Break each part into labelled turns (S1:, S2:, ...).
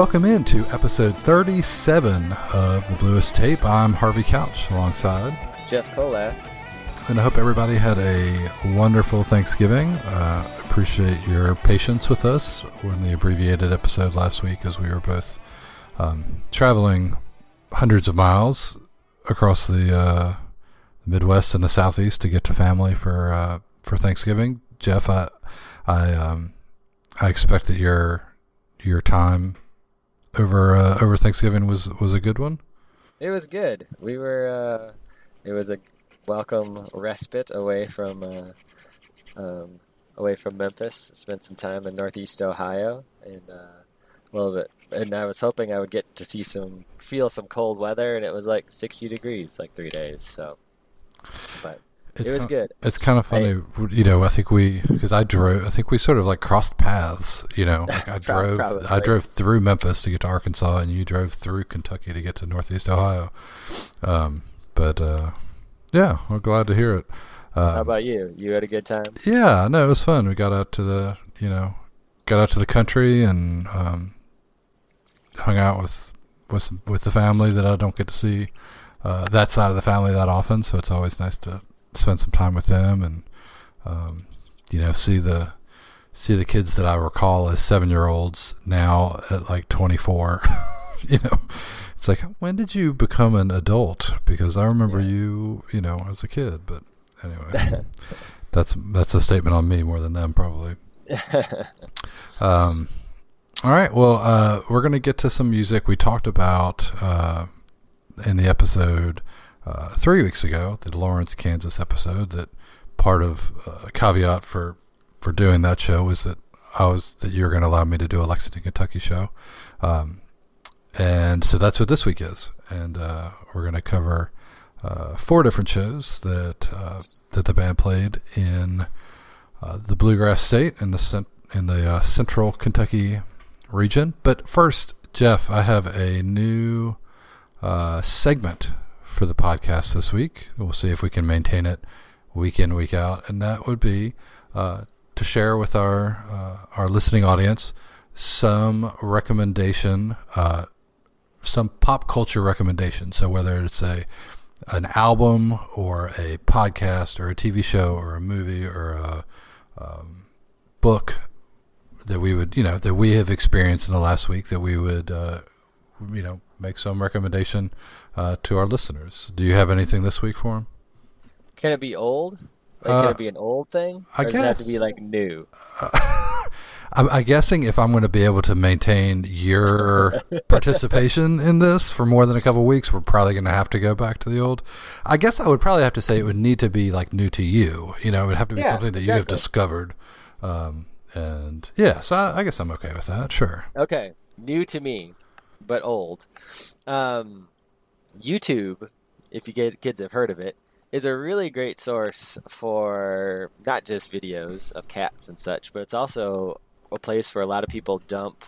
S1: Welcome into episode 37 of The Bluest Tape. I'm Harvey Couch alongside
S2: Jeff Kolath.
S1: And I hope everybody had a wonderful Thanksgiving. Uh, appreciate your patience with us in the abbreviated episode last week as we were both um, traveling hundreds of miles across the uh, Midwest and the Southeast to get to family for uh, for Thanksgiving. Jeff, I I um, I expect that your your time over uh, over Thanksgiving was was a good one.
S2: It was good. We were. Uh, it was a welcome respite away from uh, um, away from Memphis. Spent some time in Northeast Ohio and uh, a little bit. And I was hoping I would get to see some, feel some cold weather, and it was like 60 degrees like three days. So, but
S1: it's
S2: it was
S1: kind
S2: good.
S1: It's kind of funny, I, you know. I think we because I drove. I think we sort of like crossed paths. You know, like I drove.
S2: Probably.
S1: I drove through Memphis to get to Arkansas, and you drove through Kentucky to get to Northeast Ohio. Um, but uh, yeah, we're glad to hear it.
S2: Um, How about you? You had a good time?
S1: Yeah, no, it was fun. We got out to the, you know, got out to the country and um, hung out with with with the family that I don't get to see uh, that side of the family that often. So it's always nice to spend some time with them and um, you know see the see the kids that I recall as seven year olds now at like twenty four. you know, it's like when did you become an adult? Because I remember yeah. you, you know, as a kid. But anyway, that's that's a statement on me more than them probably. um, all right, well, uh, we're gonna get to some music we talked about uh, in the episode uh, three weeks ago, the Lawrence, Kansas episode. That part of uh, caveat for for doing that show was that I was that you were going to allow me to do a Lexington, Kentucky show. Um, and so that's what this week is. And uh, we're going to cover uh, four different shows that uh, that the band played in the Bluegrass State in the cent- in the Central Kentucky region. But first, Jeff, I have a new uh, segment for the podcast this week. We'll see if we can maintain it week in week out, and that would be to share with our our listening audience some recommendation some pop culture recommendation. So whether it's a an album or a podcast or a TV show or a movie or a um, book that we would, you know, that we have experienced in the last week that we would, uh, you know, make some recommendation uh, to our listeners. Do you have anything this week for them?
S2: Can it be old? Like, uh, can it be an old thing?
S1: I guess.
S2: Does it have to be like new?
S1: I'm, I'm, guessing if I'm going to be able to maintain your participation in this for more than a couple weeks, we're probably going to have to go back to the old. I guess I would probably have to say it would need to be like new to you. You know, it would have to be
S2: yeah,
S1: something that
S2: exactly.
S1: you have discovered. Um, and yeah, so I, I, guess I'm okay with that. Sure.
S2: Okay, new to me, but old. Um, YouTube, if you get, kids have heard of it, is a really great source for not just videos of cats and such, but it's also a place for a lot of people dump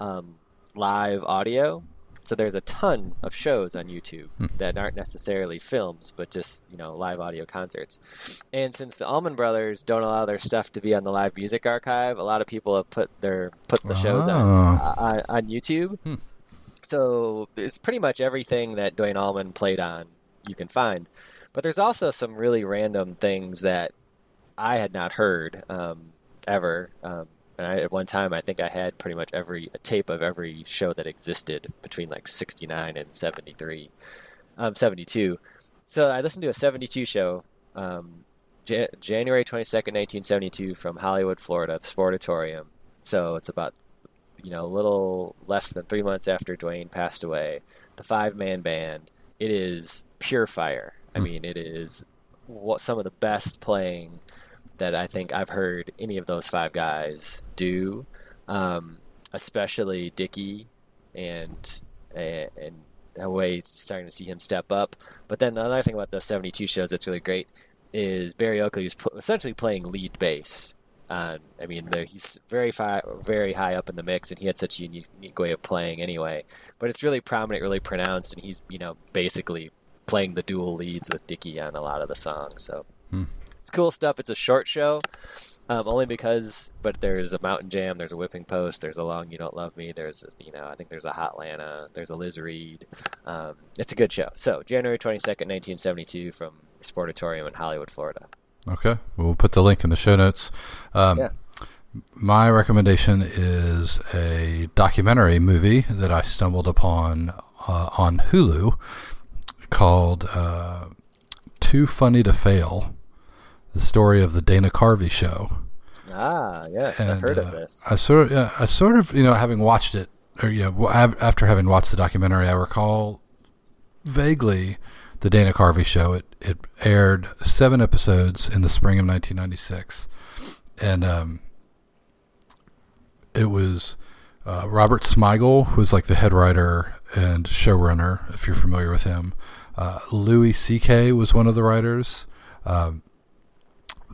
S2: um, live audio. So there's a ton of shows on YouTube
S1: Hmm.
S2: that aren't necessarily films, but just you know live audio concerts. And since the Allman Brothers don't allow their stuff to be on the live music archive, a lot of people have put their put the shows on,
S1: Ah.
S2: on on YouTube.
S1: Hmm.
S2: So it's pretty much everything that Duane Allman played on you can find. But there's also some really random things that I had not heard um, ever. Um, and I, at one time, I think I had pretty much every tape of every show that existed between like '69 and '73, um, '72. So I listened to a '72 show, um, Jan- January 22nd, 1972, from Hollywood, Florida, the Sportatorium. So it's about you know a little less than three months after Duane passed away. The five man band. It is pure fire. I
S1: Hmm.
S2: mean, it is what some of the best playing that I think I've heard any of those five guys do, um, especially Dickey and and, way starting to see him step up. But then another thing about the '72 shows that's really great is Berry Oakley was essentially playing lead bass. Uh, I mean, the, he's very fi- very high up in the mix, and he had such a unique, unique way of playing anyway. But it's really prominent, really pronounced, and he's you know basically playing the dual leads with Dickey on a lot of the songs. So
S1: Hmm.
S2: it's cool stuff. It's a short show, um, only because. But there's a mountain jam. There's a whipping post. There's a long you don't love me. There's a, you know I think there's a Hot 'Lanta. There's a Liz Reed. Um, it's a good show. So January twenty second, nineteen seventy two, from the Sportatorium in Hollywood, Florida.
S1: Okay, we'll put the link in the show notes. Um,
S2: Yeah.
S1: My recommendation is a documentary movie that I stumbled upon uh, on Hulu called uh, "Too Funny to Fail." The story of the Dana Carvey show.
S2: Ah, yes, I've heard
S1: uh,
S2: of this.
S1: I sort of, yeah, I sort of, you know, having watched it, or you know, after having watched the documentary, I recall vaguely the Dana Carvey show. It it aired seven episodes in the spring of 1996, and um, it was uh, Robert Smigel who was like the head writer and showrunner, if you're familiar with him. Uh, Louis C.K. was one of the writers. Um,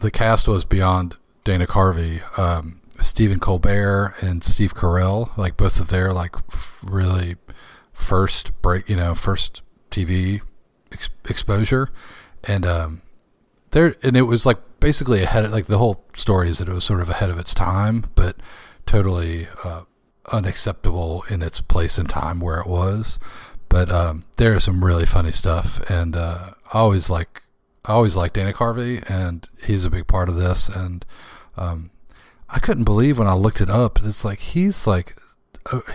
S1: the cast was beyond Dana Carvey. Um, Stephen Colbert and Steve Carell, like both of their like f- really first break, you know, first TV ex- exposure, and um, there and it was like basically ahead of like the whole story is that it was sort of ahead of its time, but totally uh, unacceptable in its place and time where it was. But um, there is some really funny stuff, and uh, I always like I always like Dana Carvey, and he's a big part of this. And um, I couldn't believe when I looked it up. It's like he's like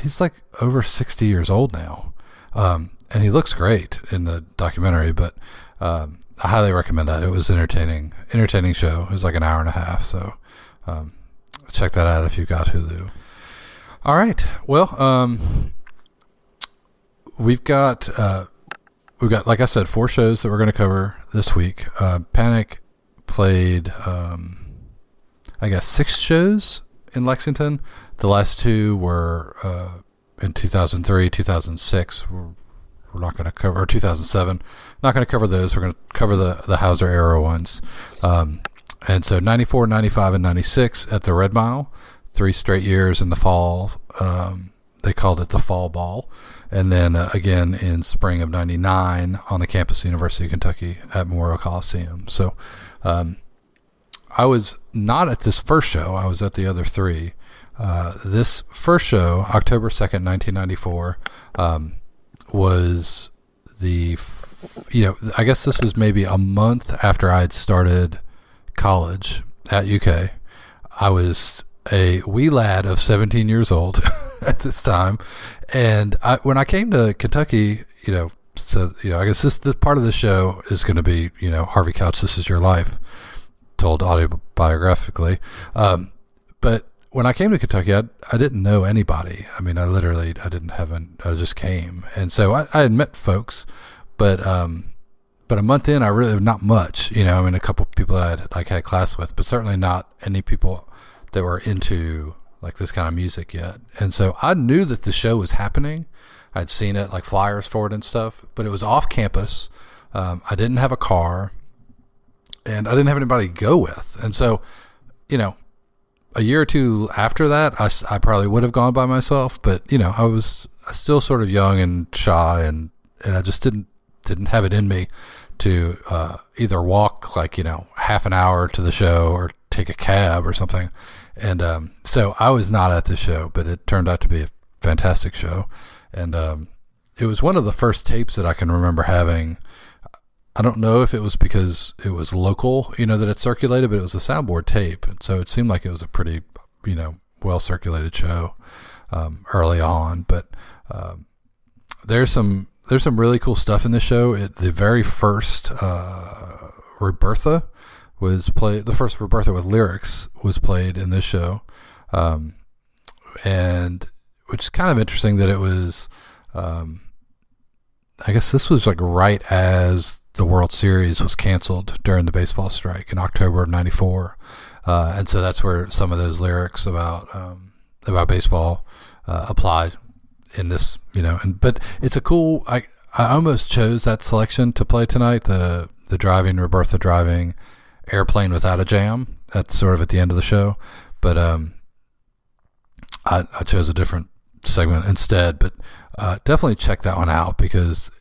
S1: he's like over sixty years old now, um, and he looks great in the documentary. But um, I highly recommend that. It was entertaining, entertaining show. It was like an hour and a half. So um, check that out if you got Hulu. All right. Well, um, we've got uh, we've got like I said, four shows that we're going to cover this week. Uh, Panic played, um, I guess, six shows in Lexington. The last two were uh, in 2003, 2006. We're, we're not going to cover, or 2007. Not going to cover those. We're going to cover the the Houser era ones. Um, and so 94, 95, and 96 at the Red Mile. Three straight years in the fall. Um, they called it the Fall Ball. And then uh, again in spring of 99 on the campus of the University of Kentucky at Memorial Coliseum. So um, I was not at this first show. I was at the other three. Uh, this first show, October 2nd, 1994, um, was the, you know, I guess this was maybe a month after I had started college at UK. I was a wee lad of 17 years old at this time. And I, when I came to Kentucky, you know, so, you know, I guess this, this part of the show is going to be, you know, Harvey Couch, This Is Your Life, told autobiographically. Um, but when I came to Kentucky, I, I didn't know anybody. I mean, I literally, I didn't have an, I just came. And so I, I had met folks, but, um, but a month in, I really not much, you know. I mean, a couple of people that I'd like had class with, but certainly not any people that were into like this kind of music yet. And so I knew that the show was happening. I'd seen it like flyers for it and stuff, but it was off campus. Um, I didn't have a car, and I didn't have anybody to go with. And so, you know, a year or two after that, I probably would have gone by myself, but you know, I was still sort of young and shy, and and I just didn't didn't have it in me to uh, either walk like you know half an hour to the show or take a cab or something. And um, so I was not at the show, but it turned out to be a fantastic show, and um, it was one of the first tapes that I can remember having. I don't know if it was because it was local, you know, that it circulated, but it was a soundboard tape, and so it seemed like it was a pretty, you know, well circulated show um, early on. But um, there's some there's some really cool stuff in this show. It, the very first uh, Rebirtha was played. The first Rebirtha with lyrics was played in this show, um, and which is kind of interesting that it was. Um, I guess this was like right as the World Series was canceled during the baseball strike in October of '94, uh, and so that's where some of those lyrics about um, about baseball uh, in this, you know. And but it's a cool. I I almost chose that selection to play tonight. The the driving Rebirtha driving airplane without a jam. That's sort of at the end of the show, but um, I I chose a different segment instead. But uh, definitely check that one out because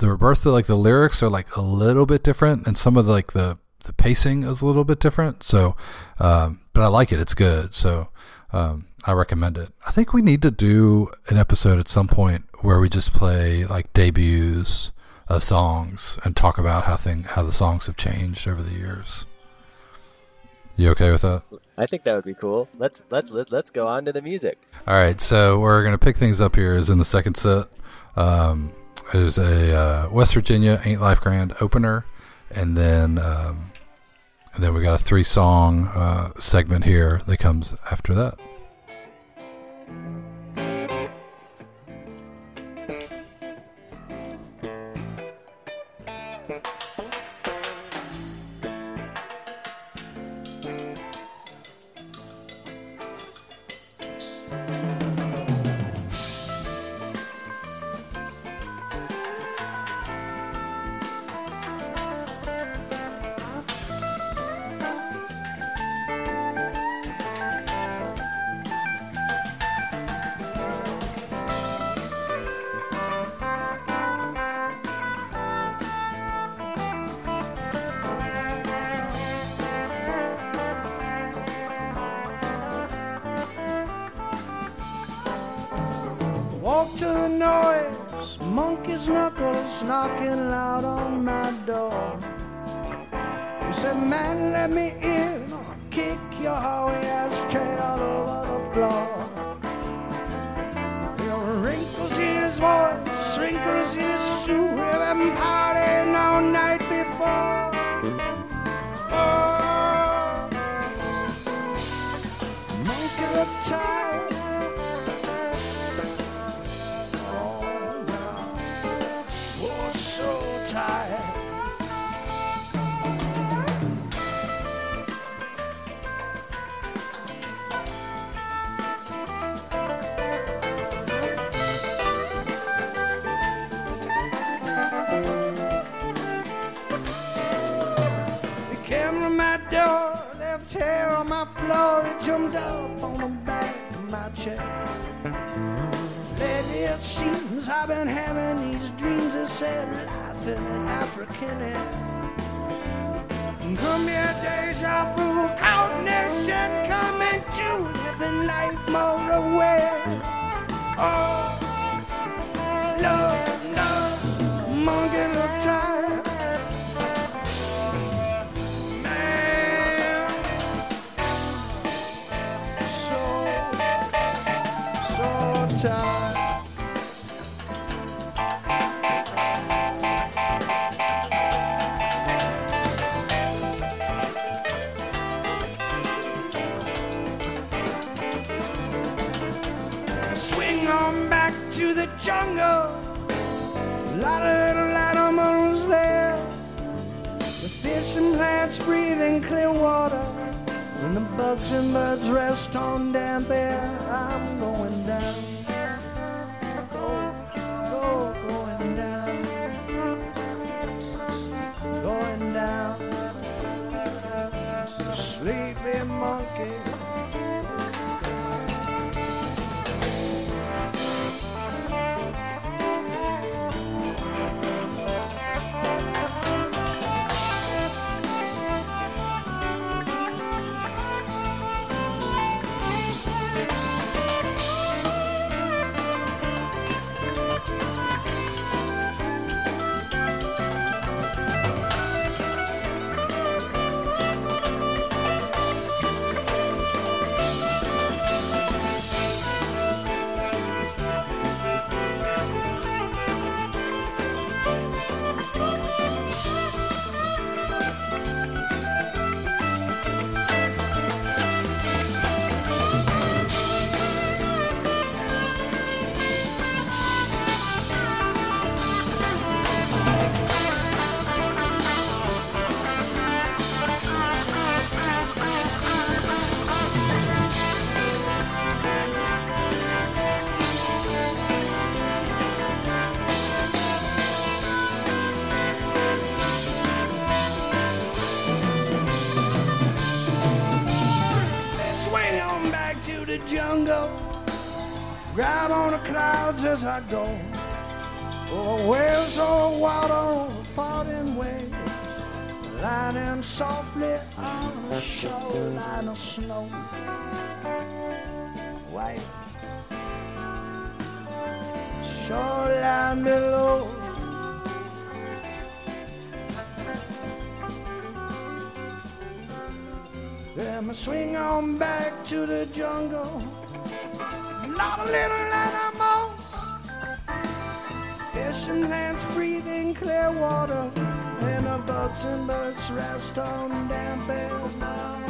S1: the Rebirtha like the lyrics are like a little bit different, and some of the, like the the pacing is a little bit different. So, um, but I like it. It's good. So um, I recommend it. I think we need to do an episode at some point where we just play like debuts of songs and talk about how thing how the songs have changed over the years. You okay with that?
S2: I think that would be cool. Let's let's let's let's go on to the music.
S1: All right, so we're gonna pick things up here. Is in the second set. Um, there's a uh, West Virginia Ain't Life Grand opener, and then um, and then we got a three song uh, segment here that comes after that.
S3: The fish and plants breathing clear water. When the bugs and birds rest on damp air, I'm going clouds as I go. Oh, where's all wild on the parting waves? Lying softly on a shoreline of snow. White shoreline below. Then I swing on back to the jungle. Lot of little clear water. And the bugs and birds rest on damp and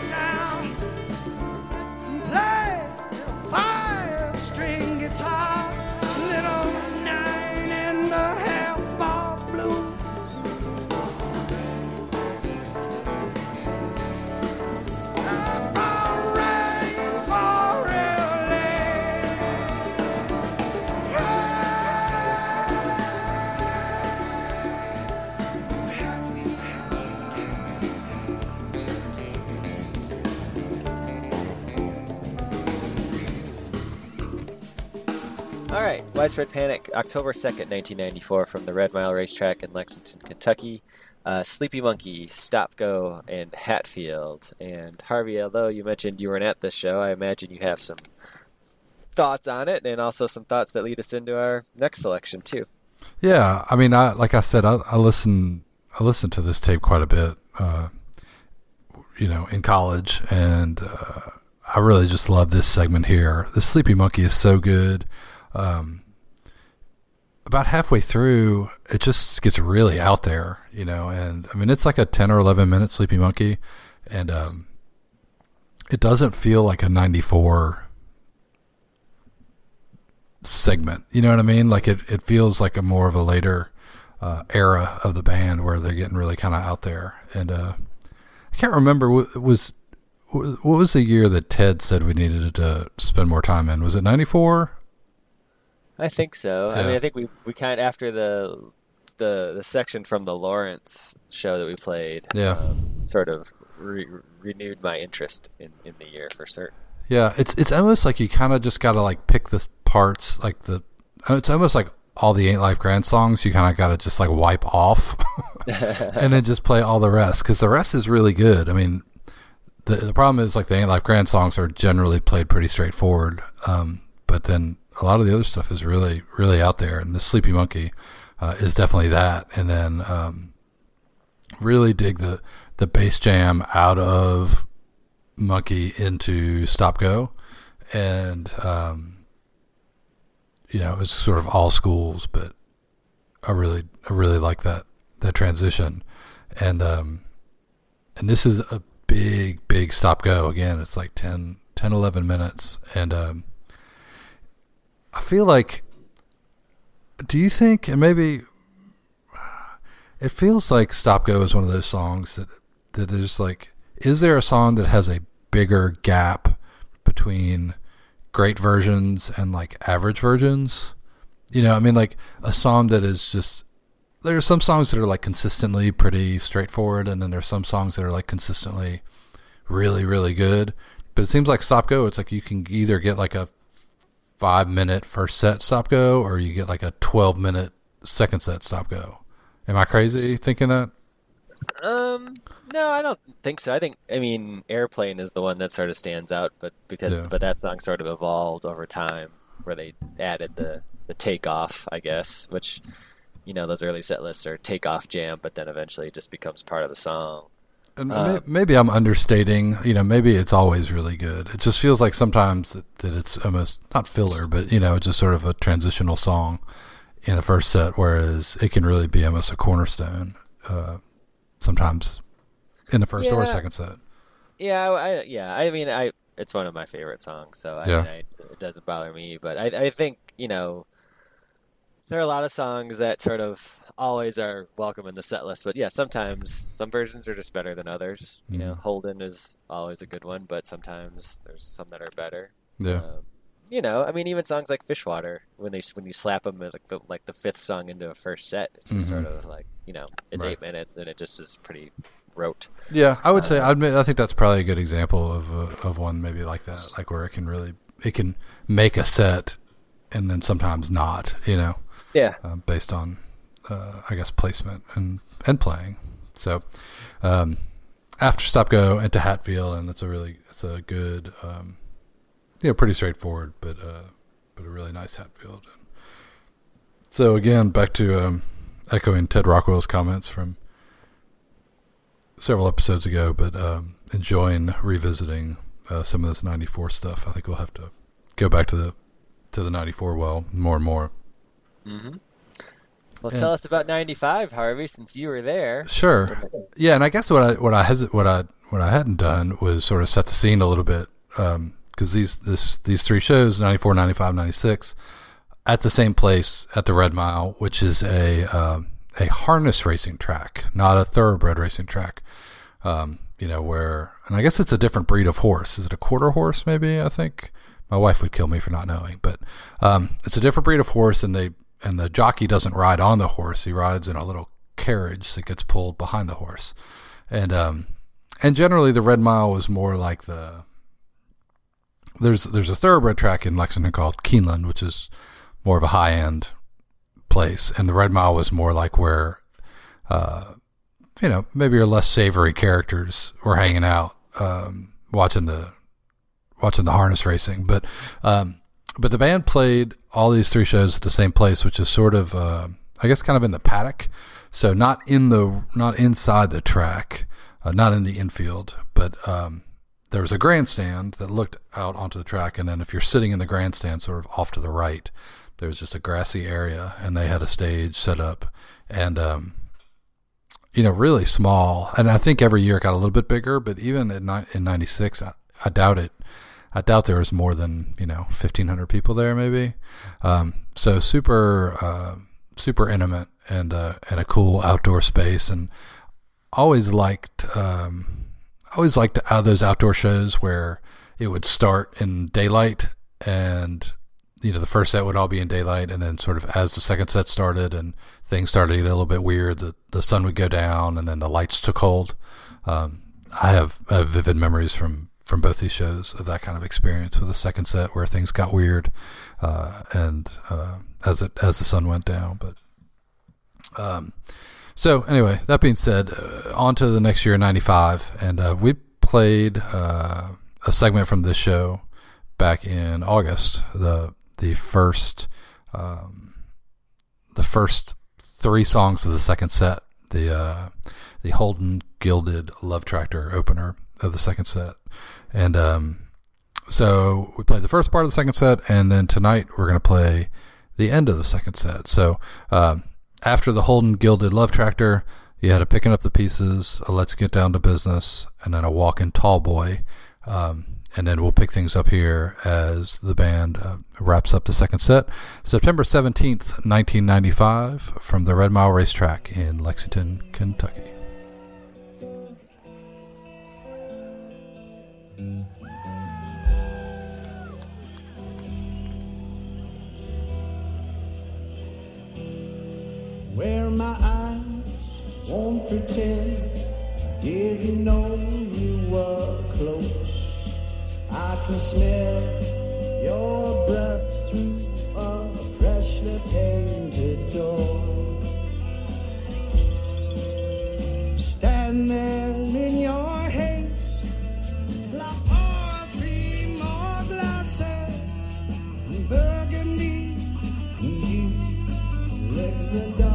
S2: Widespread Panic, October 2nd, 1994, from the Red Mile Racetrack in Lexington, Kentucky. Uh, Sleepy Monkey, Stop Go, and Hatfield. And Harvey, although you mentioned you weren't at this show, I imagine you have some thoughts on it and also some thoughts that lead us into our next selection, too.
S1: Yeah, I mean, I like I said, I, I listen, I listened to this tape quite a bit, uh, you know, in college, and uh, I really just love this segment here. The Sleepy Monkey is so good. Um, about halfway through, it just gets really out there, you know, and I mean, it's like a ten or eleven minute Sleepy Monkey, and um, it doesn't feel like a ninety four segment. You know what I mean? Like it, it feels like a more of a later uh, era of the band where they're getting really kind of out there. And uh, I can't remember what was what was the year that Ted said we needed to spend more time in. Was it ninety four?
S2: I think so. I mean, I think we, we kind of, after the, the, the section from the Lawrence show that we played,
S1: Yeah.
S2: um, sort of re- renewed my interest in, in the year for certain.
S1: Yeah, it's it's almost like you kind of just got to like pick the parts, like the. It's almost like all the Ain't Life Grand songs. You kind of got to just like wipe off, and then just play all the rest because the rest is really good. I mean, the the problem is like the Ain't Life Grand songs are generally played pretty straightforward, um, but then a lot of the other stuff is really really out there, and the Sleepy Monkey uh, is definitely that. And then um, really dig the the bass jam out of Monkey into Stop Go, and um, you know it's sort of all schools, but I really I really like that that transition, and um, and this is a big big Stop Go again. It's like 10, 10 11 minutes, and um, I feel like. Do you think, and maybe it feels like Stop Go is one of those songs that that there's like, is there a song that has a bigger gap between great versions and like average versions? You know, I mean, like a song that is just. There are some songs that are like consistently pretty straightforward, and then there's some songs that are like consistently really, really good. But it seems like Stop Go, it's like you can either get like a five minute first set Stop Go, or you get like a 12 minute second set Stop Go. Am I crazy thinking that?
S2: Um, no, I don't think so. I think I mean Airplane is the one that sort of stands out, but because
S1: Yeah.
S2: but that song sort of evolved over time, where they added the the takeoff, I guess, which you know those early set lists are takeoff jam, but then eventually it just becomes part of the song.
S1: And
S2: Uh,
S1: may- maybe I'm understating. You know, maybe it's always really good. It just feels like sometimes that, that it's almost not filler, but you know, it's just sort of a transitional song in a first set, whereas it can really be almost a cornerstone. Uh, sometimes in the first or second set.
S2: Yeah, I, yeah. I mean, I it's one of my favorite songs, so I
S1: Yeah.
S2: mean, I, it doesn't bother me. But I, I think you know, there are a lot of songs that sort of always are welcome in the set list. But yeah, sometimes some versions are just better than others. You know,
S1: Mhm.
S2: Holden is always a good one, but sometimes there's some that are better.
S1: Yeah.
S2: Um, you know, I mean, even songs like Fishwater, when they when you slap them like the like the fifth song into a first set, it's just sort of like you know, it's
S1: Right.
S2: eight minutes and it just is pretty rote.
S1: Yeah, I would say I admit I think that's probably a good example of uh, of one maybe like that, like where it can really it can make a set and then sometimes not, you know,
S2: Yeah.
S1: uh, based on uh, I guess placement and and playing. So um, after stop go into Hatfield, and it's a really it's a good um, you know pretty straightforward, but uh, but a really nice Hatfield. So again, back to um, echoing Ted Rockwell's comments from several episodes ago, but um, enjoying revisiting uh, some of this '94 stuff. I think we'll have to go back to the to the '94 well more and more.
S2: Mm-hmm. Well, tell us about '95, Harvey, since you were there.
S1: Sure. Yeah, and I guess what I what I hesi- what I what I hadn't done was sort of set the scene a little bit because um, these this these three shows 94 95 96 at the same place at the red mile which is a um, a harness racing track not a thoroughbred racing track um, you know where and i guess it's a different breed of horse is it a quarter horse maybe i think my wife would kill me for not knowing but um, it's a different breed of horse and they and the jockey doesn't ride on the horse he rides in a little carriage that gets pulled behind the horse and um and generally the red mile was more like the there's there's a thoroughbred track in Lexington called Keeneland, which is more of a high end place, and the Red Mile was more like where, uh, you know, maybe your less savory characters were hanging out, um, watching the watching the harness racing. But um, but the band played all these three shows at the same place, which is sort of uh, I guess kind of in the paddock, so not in the not inside the track, uh, not in the infield, but um, there was a grandstand that looked out onto the track, and then if you're sitting in the grandstand, sort of off to the right, there was just a grassy area, and they had a stage set up, and um, you know, really small. And I think every year it got a little bit bigger, but even in in '96, I, I, doubt it. I doubt there was more than you know 1,500 people there, maybe. Um, so super, uh, super intimate and uh, and a cool outdoor space, and always liked. Um, always liked those outdoor shows where it would start in daylight and you know the first set would all be in daylight and then sort of as the second set started and things started to get a little bit weird the, the sun would go down and then the lights took hold um, I, have, I have vivid memories from from both these shows of that kind of experience with the second set where things got weird uh, and uh, as it as the sun went down but um, so anyway, that being said, uh, on to the next year, '95, and uh, we played uh, a segment from this show back in August. The the first um, the first three songs of the second set. The uh, the Holden Gilded Love Tractor opener of the second set, and um, so we played the first part of the second set, and then tonight we're going to play the end of the second set. So. Um, after the Holden Gilded Love Tractor, you had a picking up the pieces, a let's get down to business, and then a walking tall boy. Um, and then we'll pick things up here as the band uh, wraps up the second set. September 17th, 1995, from the Red Mile Racetrack in Lexington, Kentucky.
S3: Where my eyes won't pretend didn't know you were close. I can smell your breath through a freshly painted door. Stand there in your like pour three more glasses, burgundy, and you lick the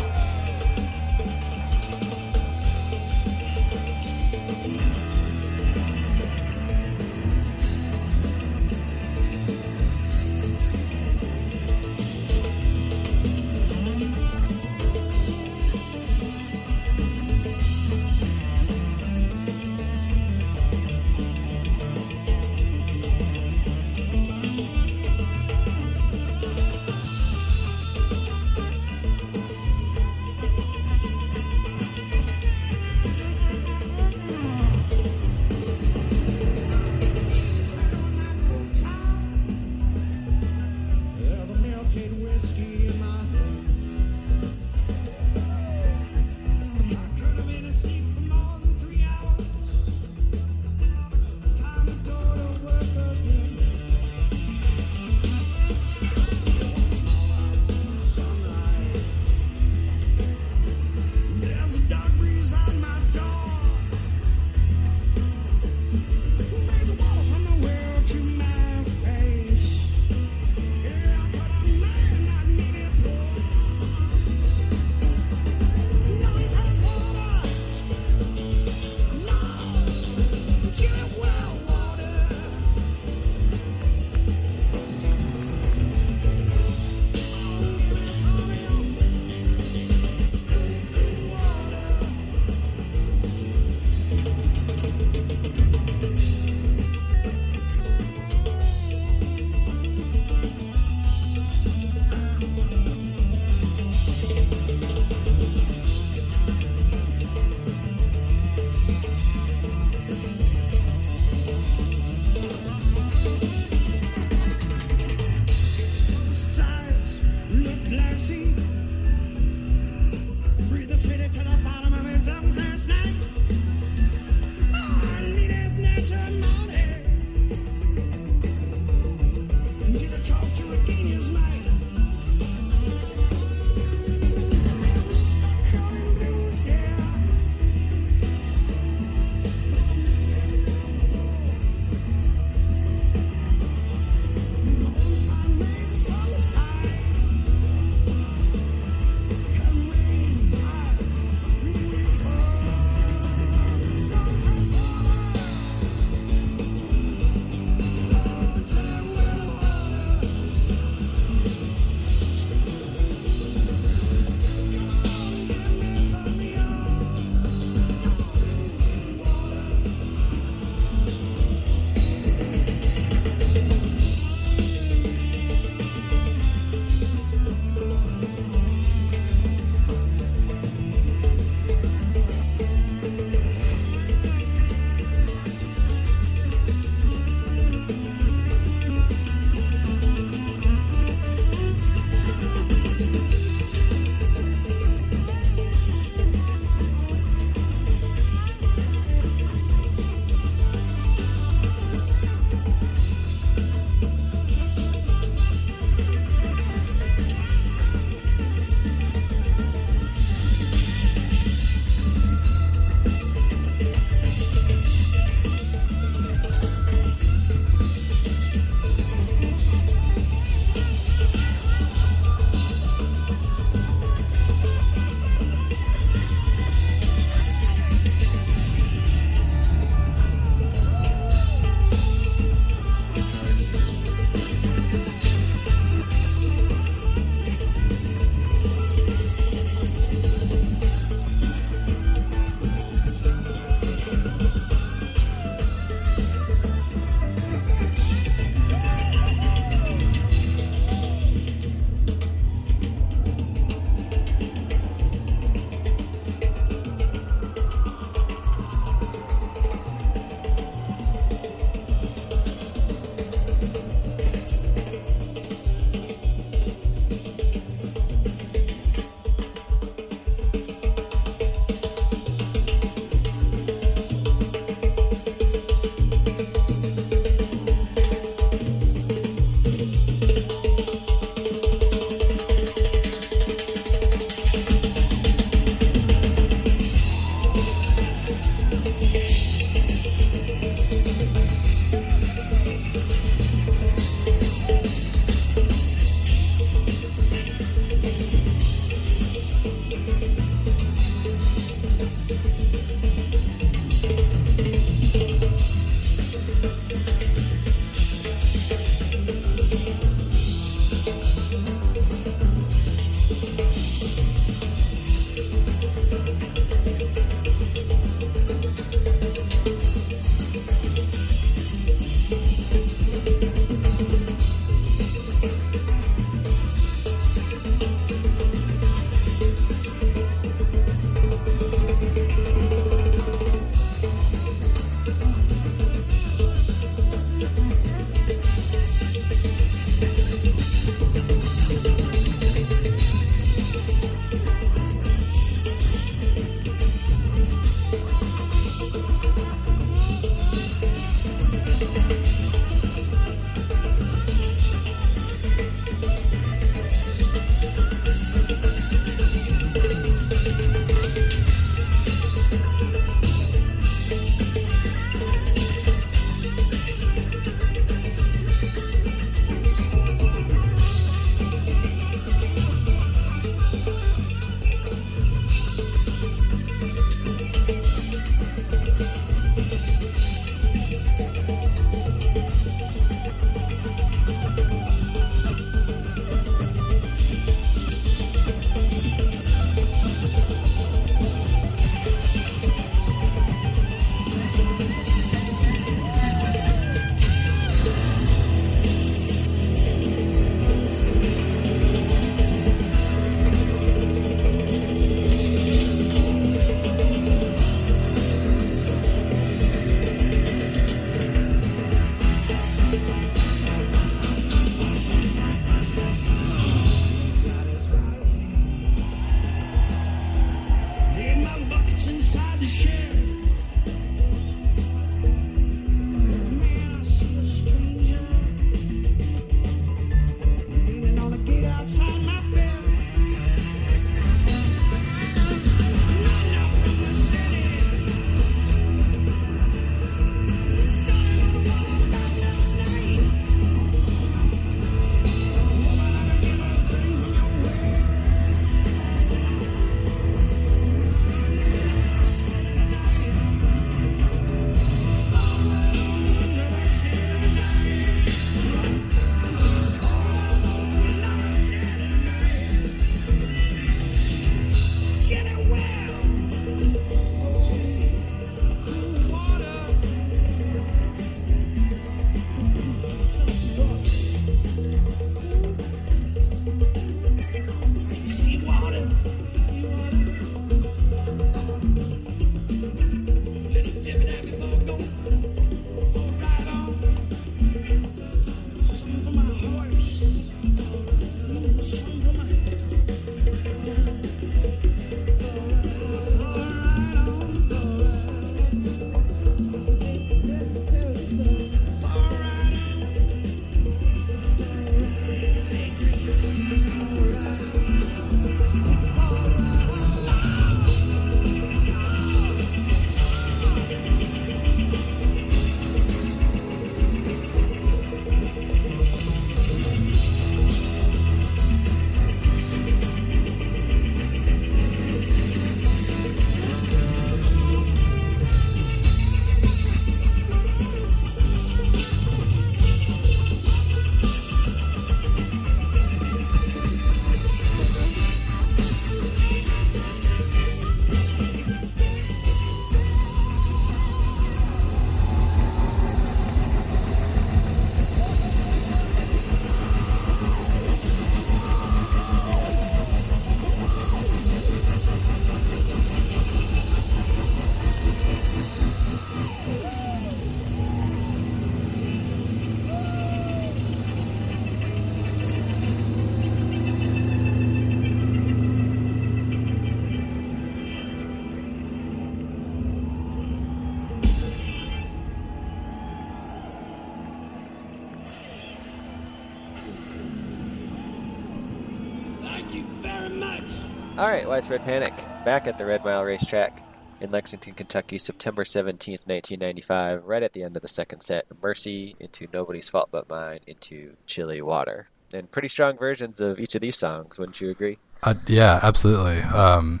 S2: All right, Widespread Panic, back at the Red Mile Racetrack in Lexington, Kentucky, September 17th, 1995, right at the end of the second set. Mercy into Nobody's Fault But Mine into Chilly Water. And pretty strong versions of each of these songs, wouldn't you agree?
S1: Uh, yeah, absolutely. Um,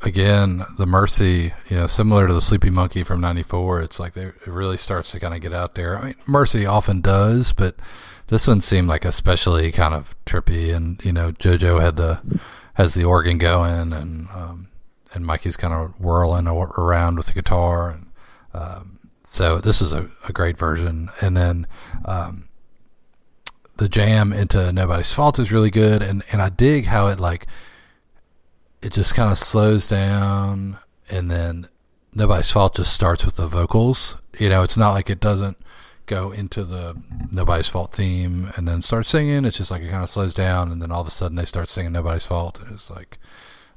S1: again, the Mercy, you know, similar to the Sleepy Monkey from '94, it's like they, it really starts to kind of get out there. I mean, Mercy often does, but this one seemed like especially kind of trippy. And you know, JoJo had the has the organ going, and um, and Mikey's kind of whirling around with the guitar, and um, so this is a, a, great version. And then um, the jam into Nobody's Fault is really good, and and I dig how it like it just kind of slows down, and then Nobody's Fault just starts with the vocals. You know, it's not like it doesn't go into the Nobody's Fault theme and then start singing. It's just like it kind of slows down, and then all of a sudden they start singing Nobody's Fault. It's like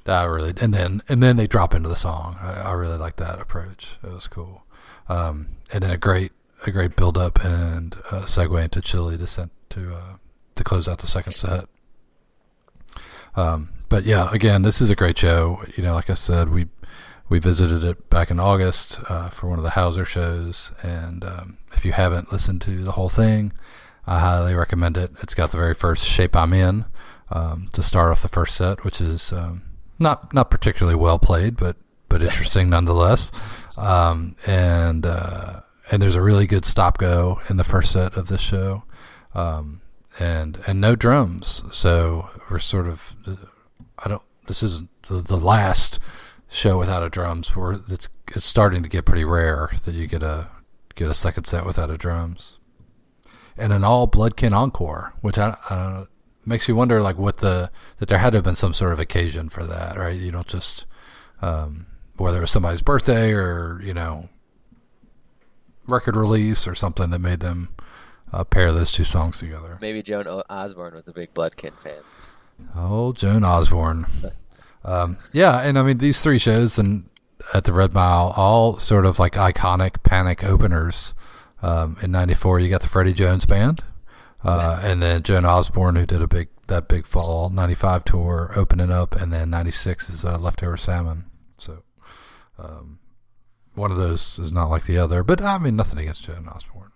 S1: that really, and then and then they drop into the song. I, I really like that approach. It was cool, um, and then a great a great build up and uh, segue into Chilly to to uh, to close out the second set. Um, but yeah, again, this is a great show. You know, like I said, we we visited it back in August uh, for one of the Houser shows, and um, if you haven't listened to the whole thing, I highly recommend it. It's got the very first shape I'm in um, to start off the first set, which is um, not not particularly well played, but but interesting nonetheless. Um, and uh, and there's a really good stop go in the first set of this show, um, and and no drums. So we're sort of I don't. This is the, the last show without a drums. Where it's it's starting to get pretty rare that you get a get a second set without a drums, and an all Bloodkin encore, which I, I makes you wonder like what the that there had to have been some sort of occasion for that, right? You don't just um, whether it was somebody's birthday or you know record release or something that made them uh, pair those two songs together.
S2: Maybe Joan Osborne was a big Bloodkin fan.
S1: Oh, Joan Osborne. Um, yeah, and I mean these three shows and at the Red Mile, all sort of like iconic Panic openers. Um, in '94, you got the Freddie Jones Band, uh, and then Joan Osborne, who did a big that big fall '95 tour, opening up, and then '96 is uh, Leftover Salmon. So, um, one of those is not like the other, but I mean nothing against Joan Osborne.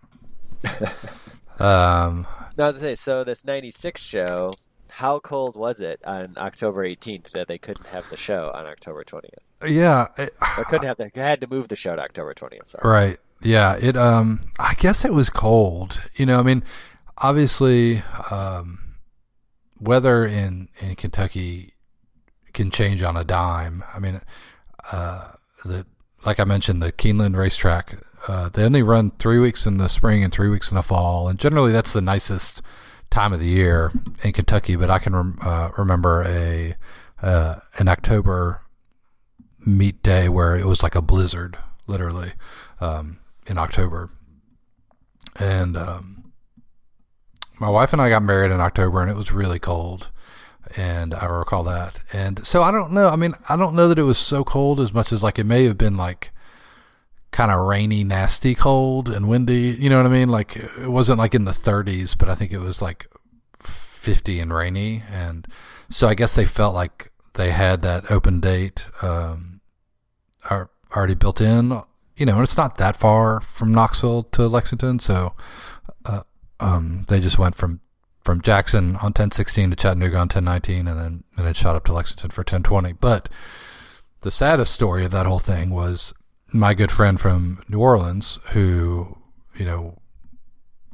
S2: um, no, I was to say, so this '96 show how cold was it on October 18th that they couldn't have the show on October 20th?
S1: Yeah,
S2: it, or couldn't have the, had to move the show to October 20th. Sorry.
S1: Right. Yeah. It. Um. I guess it was cold. You know. I mean, obviously, um, weather in in Kentucky can change on a dime. I mean, uh, the like I mentioned, the Keeneland racetrack. Uh, they only run three weeks in the spring and three weeks in the fall, and generally that's the nicest time of the year in Kentucky, but I can rem- uh, remember a uh, an October meet day where it was like a blizzard, literally, um, in October. And um, my wife and I got married in October, and it was really cold. And I recall that. And so I don't know. I mean, I don't know that it was so cold as much as like it may have been like kind of rainy, nasty cold and windy. You know what I mean? Like it wasn't like in the 30s, but I think it was like 50 and rainy. And so I guess they felt like they had that open date um, already built in. You know, and it's not that far from Knoxville to Lexington, so uh, um, they just went from from Jackson on 1016 to Chattanooga on 1019, and then and then shot up to Lexington for 1020. But the saddest story of that whole thing was my good friend from New Orleans, who you know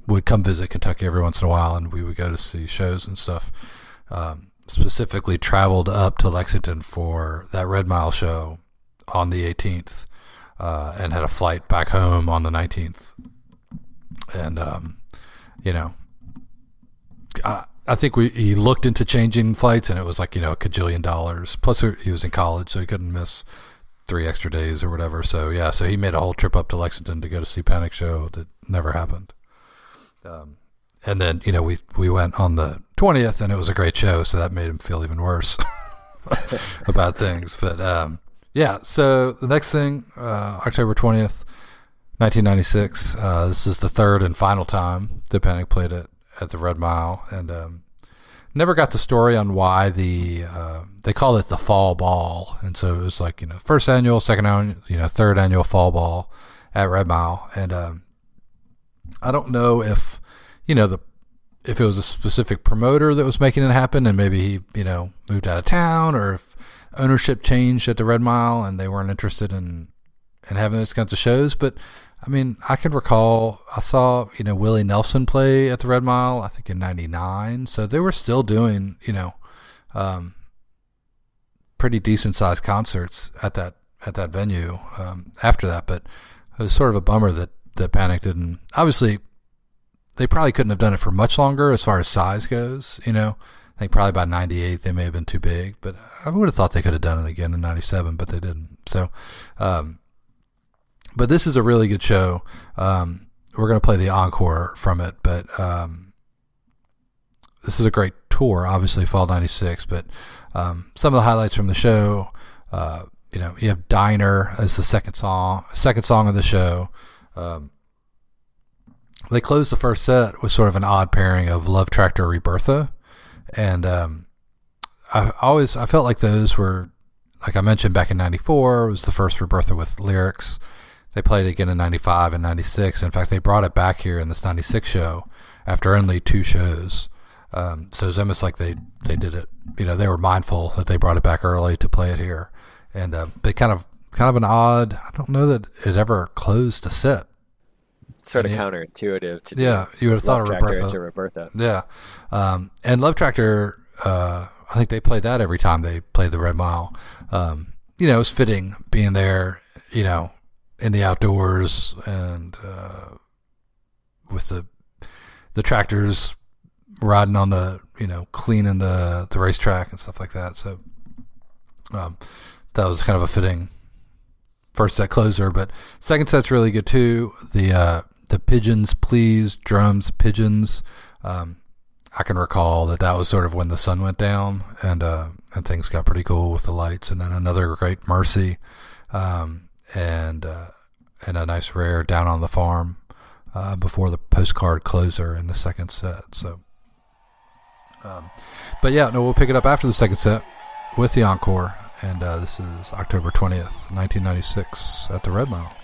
S1: would come visit Kentucky every once in a while, and we would go to see shows and stuff. Um, specifically, traveled up to Lexington for that Red Mile show on the 18th, uh, and had a flight back home on the 19th. And um, you know, I, I think we he looked into changing flights, and it was like you know a cajillion dollars. Plus, he was in college, so he couldn't miss three extra days or whatever. So yeah, so he made a whole trip up to Lexington to go to see Panic Show that never happened. Um, and then you know we we went on the twentieth, and it was a great show, so that made him feel even worse about things. But um, yeah, so the next thing, uh, October twentieth, nineteen ninety six. Uh, this is the third and final time that Panic played it at the Red Mile, and um, never got the story on why the uh, they called it the fall ball, and so it was like you know first annual, second annual, you know third annual fall ball at Red Mile, and um, I don't know if you know the if it was a specific promoter that was making it happen, and maybe he you know moved out of town, or if ownership changed at the Red Mile and they weren't interested in in having those kinds of shows, but. I mean, I can recall I saw you know Willie Nelson play at the Red Mile. I think in '99, so they were still doing you know um, pretty decent sized concerts at that at that venue um, after that. But it was sort of a bummer that that Panic didn't. Obviously, they probably couldn't have done it for much longer as far as size goes. You know, I think probably by '98 they may have been too big, but I would have thought they could have done it again in '97, but they didn't. So. Um, but this is a really good show. Um, we're going to play the encore from it, but um, this is a great tour. Obviously, Fall '96, but um, some of the highlights from the show. Uh, you know, you have "Diner" as the second song, second song of the show. Um, they closed the first set with sort of an odd pairing of Love Tractor Rebirtha, and um, I always I felt like those were like I mentioned back in '94 was the first Rebirtha with lyrics. They played it again in 95 and 96. In fact, they brought it back here in this 96 show after only two shows. Um, so it's almost like they, they did it, you know, they were mindful that they brought it back early to play it here. And uh, they kind of, kind of an odd, I don't know that it ever closed a set.
S2: Sort of counterintuitive to do
S1: Yeah, you would have thought of
S2: into Rebirtha.
S1: Yeah. Um, and Love Tractor, uh, I think they played that every time they played the Red Mile. Um, you know, it's fitting being there, you know, in the outdoors and uh, with the the tractors riding on the, you know, cleaning the the racetrack and stuff like that. So um, that was kind of a fitting first set closer, but second set's really good too. The uh, the pigeons, please, drums, pigeons. Um, I can recall that that was sort of when the sun went down and uh, and things got pretty cool with the lights, and then another great mercy, um, and uh, and a nice rare down on the farm uh, before the postcard closer in the second set. So, um, but yeah, no, we'll pick it up after the second set with the encore, and uh, this is October twentieth, nineteen ninety six, at the Red Mile.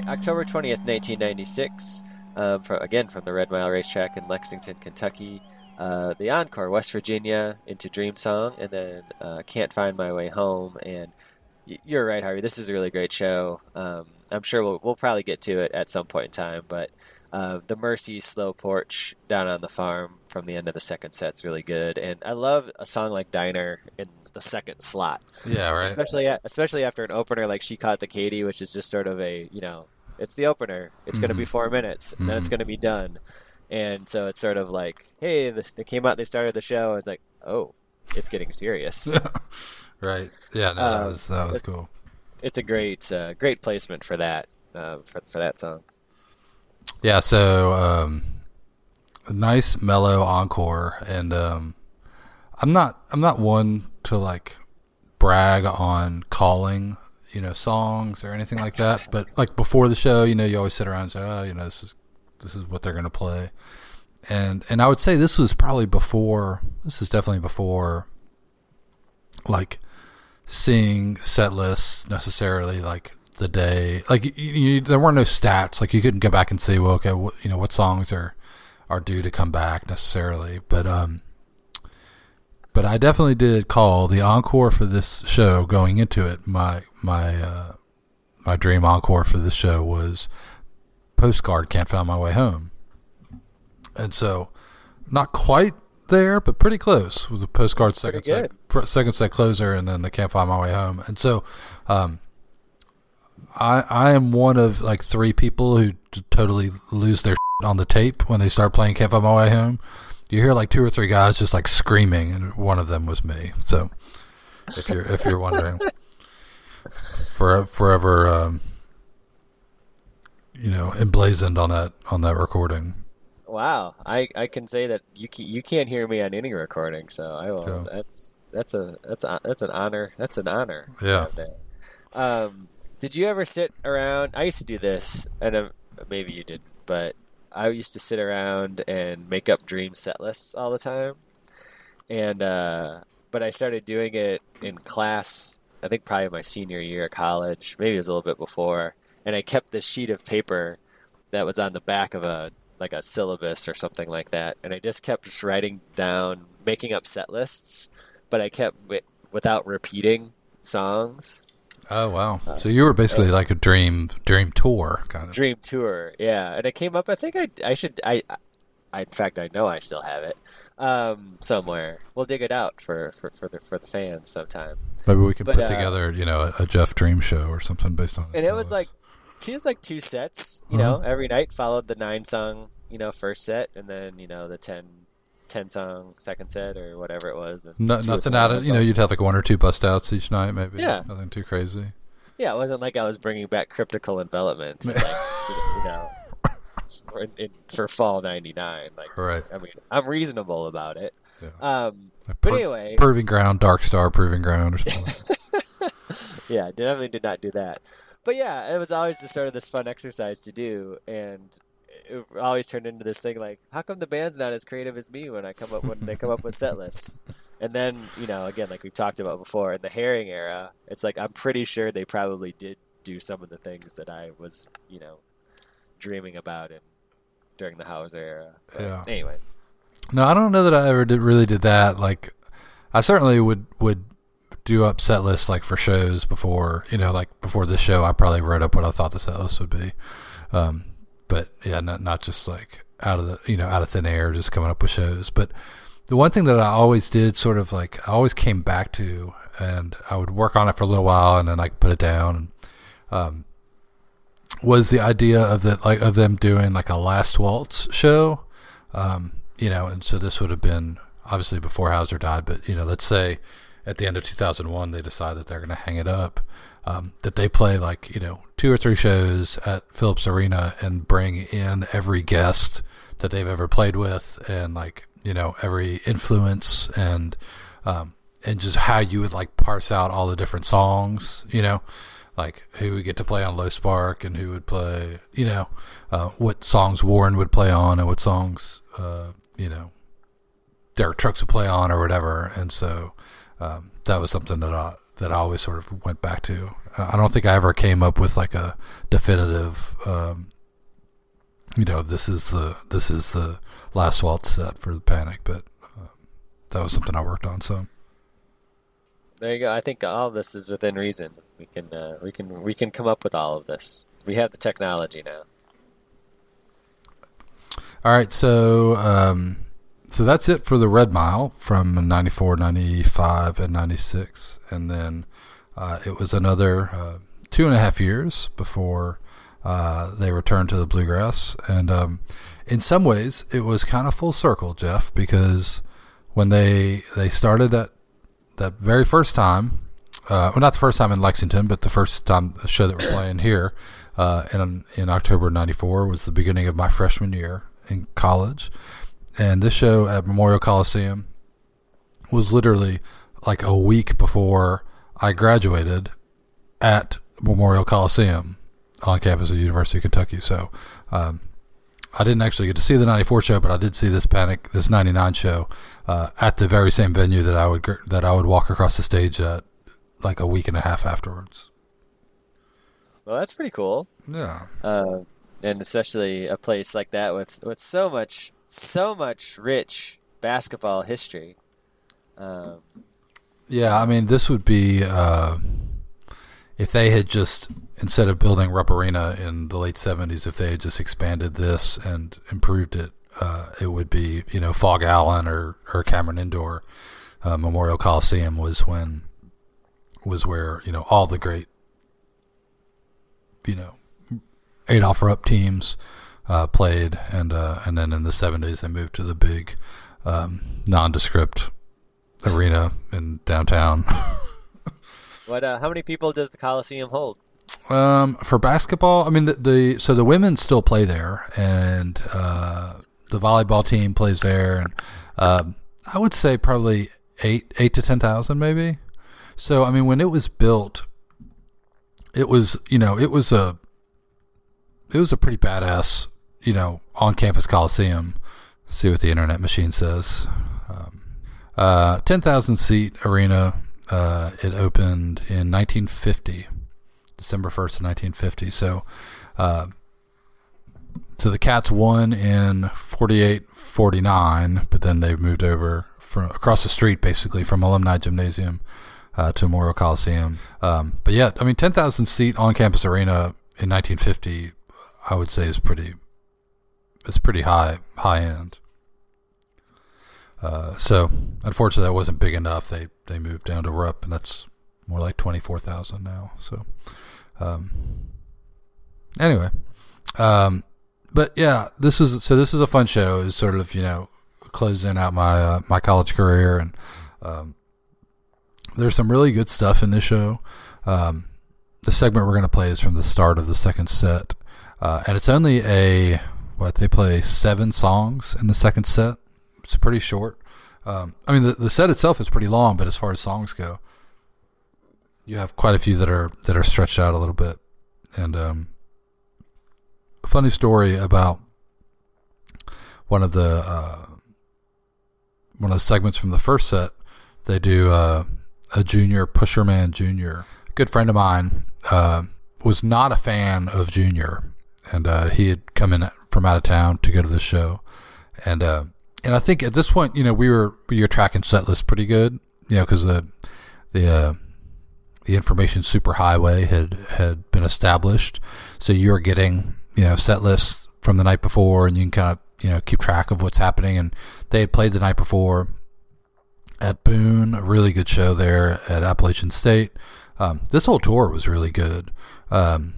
S2: Right, October 20th, 1996. Um, from, again, from the Red Mile Racetrack in Lexington, Kentucky. Uh, the Encore, West Virginia, into Dream Song, and then uh, Can't Find My Way Home. And y- you're right, Harvey. This is a really great show. Um, I'm sure we'll, we'll probably get to it at some point in time, but uh, the Mercy Slow Porch down on the farm from the end of the second set's really good. And I love a song like Diner in the second slot
S1: Yeah, right.
S2: especially especially after an opener like she caught the Katy, which is just sort of a you know it's the opener. It's going to be four minutes, and then it's going to be done. And so it's sort of like, hey, they came out, they started the show. And it's like, oh, it's getting serious.
S1: Right. Yeah, no, that
S2: Um,
S1: was that was cool.
S2: it's a great uh, great placement for that uh, for for that song.
S1: Yeah, so um, a nice mellow encore, and um, I'm not I'm not one to like brag on calling you know songs or anything like that, but like before the show, you know, you always sit around and say, oh, you know, this is this is what they're gonna play, and and I would say this was probably before. This is definitely before, like seeing set lists necessarily like the day. Like you, you, there weren't no stats. Like you couldn't go back and see well okay what, you know what songs are are due to come back necessarily. But um but I definitely did call the encore for this show going into it. My my uh my dream encore for this show was postcard can't find my way home. And so not quite there, but pretty close with the postcard
S2: That's
S1: second set, second set closer, and then the Can't Find My Way Home. And so, um, I I am one of like three people who t- totally lose their shit on the tape when they start playing Can't Find My Way Home. You hear like two or three guys just like screaming, and one of them was me. So, if you're if you're wondering, for forever, um, you know, emblazoned on that on that recording.
S2: Wow, I, I can say that you can, you can't hear me on any recording, so I will.
S1: Yeah.
S2: That's that's a that's a, that's an honor. That's an honor.
S1: Yeah.
S2: Um, did you ever sit around? I used to do this, and um, maybe you didn't, but I used to sit around and make up dream set lists all the time. And uh, but I started doing it in class. I think probably my senior year of college, maybe it was a little bit before. And I kept this sheet of paper that was on the back of a like a syllabus or something like that, and I just kept just writing down, making up set lists, but I kept wi- without repeating songs.
S1: Oh wow! So you were basically like a dream dream tour kind of.
S2: Dream tour, yeah, and it came up. I think I I should I. I, in fact, I know I still have it um, somewhere. We'll dig it out for, for, for the for the fans sometime.
S1: Maybe we could
S2: But,
S1: put
S2: uh,
S1: together, you know, a, a Jeff Dream show or something based on.
S2: and it was like she was like two sets you know every night followed the nine song you know first set and then you know the 10, 10 song second set or whatever it was
S1: no, nothing out of you know. You'd have like one or two bust outs each night, maybe.
S2: Yeah.
S1: nothing too crazy.
S2: yeah it wasn't like i was bringing back cryptical envelopment like, you know for, in, for fall 99 like
S1: Right.
S2: i mean i'm reasonable about it
S1: Yeah.
S2: um
S1: Like
S2: but anyway
S1: Proving Ground, Dark Star, Proving Ground, or something.
S2: yeah, definitely did not do that. But yeah, it was always just sort of this fun exercise to do, and it always turned into this thing like, how come the band's not as creative as me when I come up when they come up with set lists? And then you know, again, like we've talked about before, in the Herring era, it's like I'm pretty sure they probably did do some of the things that I was, you know, dreaming about in during the Houser era. But
S1: Yeah.
S2: Anyways,
S1: No, I don't know that I ever did really did that. Like, I certainly would would do up set lists like for shows before you know, like before this show. I probably wrote up what I thought the set list would be. Um, but yeah, not not just like out of the you know out of thin air, just coming up with shows. But the one thing that I always did, sort of like I always came back to, and I would work on it for a little while, and then like put it down. Um, was the idea of that like of them doing like a last waltz show um, you know, and so this would have been obviously before Houser died, but you know, let's say at the end of 2001 they decide that they're going to hang it up, um, that they play like you know two or three shows at Phillips Arena and bring in every guest that they've ever played with, and like you know every influence and um, and just how you would like parse out all the different songs, you know. Like who would get to play on Low Spark and who would play, you know, uh, what songs Warren would play on and what songs, uh, you know, Derek Trucks would play on or whatever. And so um, that was something that I that I always sort of went back to. I don't think I ever came up with like a definitive, um, you know, this is the this is the last waltz set for the Panic, but um, that was something I worked on. So
S2: there you go. I think all of this is within reason. We can uh, we can we can come up with all of this. We have the technology now.
S1: All right, so um, so that's it for the Red Mile from 94, 95, and 96. And then uh, it was another uh, two and a half years before uh, they returned to the Bluegrass. And um, in some ways, it was kind of full circle, Jeff, because when they they started that that very first time, uh, well, not the first time in Lexington, but the first time the show that we're playing here uh, in in October '94 was the beginning of my freshman year in college, and this show at Memorial Coliseum was literally like a week before I graduated at Memorial Coliseum on campus of the University of Kentucky. So. Um, I didn't actually get to see the '94 show, but I did see this Panic, this '99 show, uh, at the very same venue that I would that I would walk across the stage at, like a week and a half afterwards.
S2: Well, that's pretty cool.
S1: Yeah,
S2: uh, and especially a place like that with with so much so much rich basketball history. Um,
S1: yeah. I mean, this would be uh, if they had just instead of building Rupp Arena in the late '70s, if they had just expanded this and improved it uh, it would be you know Phog Allen or or Cameron Indoor. Uh, Memorial Coliseum was when was where you know all the great you know Adolph Rupp teams uh, played, and uh, and then in the seventies they moved to the big um, nondescript arena in downtown.
S2: What? Uh, how many people does the Coliseum hold?
S1: Um, for basketball, I mean the, the so the women still play there, and uh, the volleyball team plays there, and um, I would say probably eight eight to ten thousand maybe. So I mean, when it was built, it was you know it was a it was a pretty badass you know on campus coliseum. see what the internet machine says. Um, uh, ten thousand seat arena. Uh, it opened in 1950. December 1st of 1950. So, uh, so the Cats won in 48 49, but then they've moved over from across the street, basically from Alumni Gymnasium uh, to Memorial Coliseum. Um, but yeah, I mean, 10,000 seat on campus arena in 1950, I would say is pretty, it's pretty high, high end. Uh, so unfortunately, that wasn't big enough. They they moved down to Rupp, and that's more like twenty four thousand now. So, um, anyway, um, but yeah, this is so this is a fun show. Is sort of you know closing out my uh, my college career, and um, there's some really good stuff in this show. Um, the segment we're going to play is from the start of the second set, uh, and it's only a what they play seven songs in the second set. It's pretty short. Um, I mean, the the set itself is pretty long, but as far as songs go, you have quite a few that are that are stretched out a little bit. And um, a funny story about one of the uh, one of the segments from the first set. They do uh, a junior Pusherman Junior. A good friend of mine uh, was not a fan of Junior, and uh, he had come in from out of town to go to the show, and uh, and I think at this point, you know, we were we were tracking set list pretty good, you know, because the the uh, the information superhighway had had been established, so you were getting you know set lists from the night before, and you can kind of you know keep track of what's happening. And they had played the night before at Boone, a really good show there at Appalachian State. Um, this whole tour was really good. Um,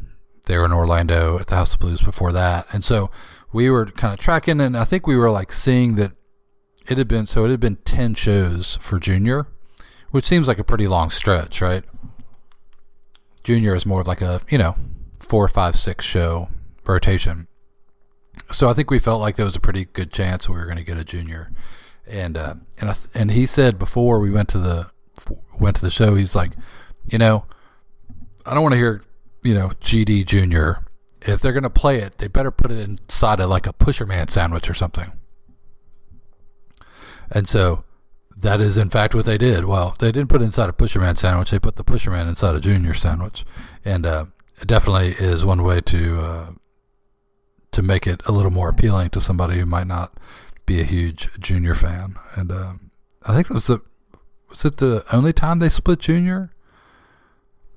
S1: they were in Orlando at the House of Blues before that, and so we were kind of tracking, and I think we were like seeing that it had been so it had been ten shows for Junior, which seems like a pretty long stretch, right? Junior is more of like a you know four, five, six show rotation. So I think we felt like there was a pretty good chance we were going to get a junior, and uh, and I, and he said before we went to the went to the show, he's like, you know, I don't want to hear you know GD Junior if they're going to play it, they better put it inside of like a pusherman sandwich or something. And so that is in fact what they did. Well, they didn't put it inside a pusherman sandwich. They put the pusherman inside a junior sandwich, and uh, it definitely is one way to uh, to make it a little more appealing to somebody who might not be a huge junior fan. And uh, I think it was the was it the only time they split junior?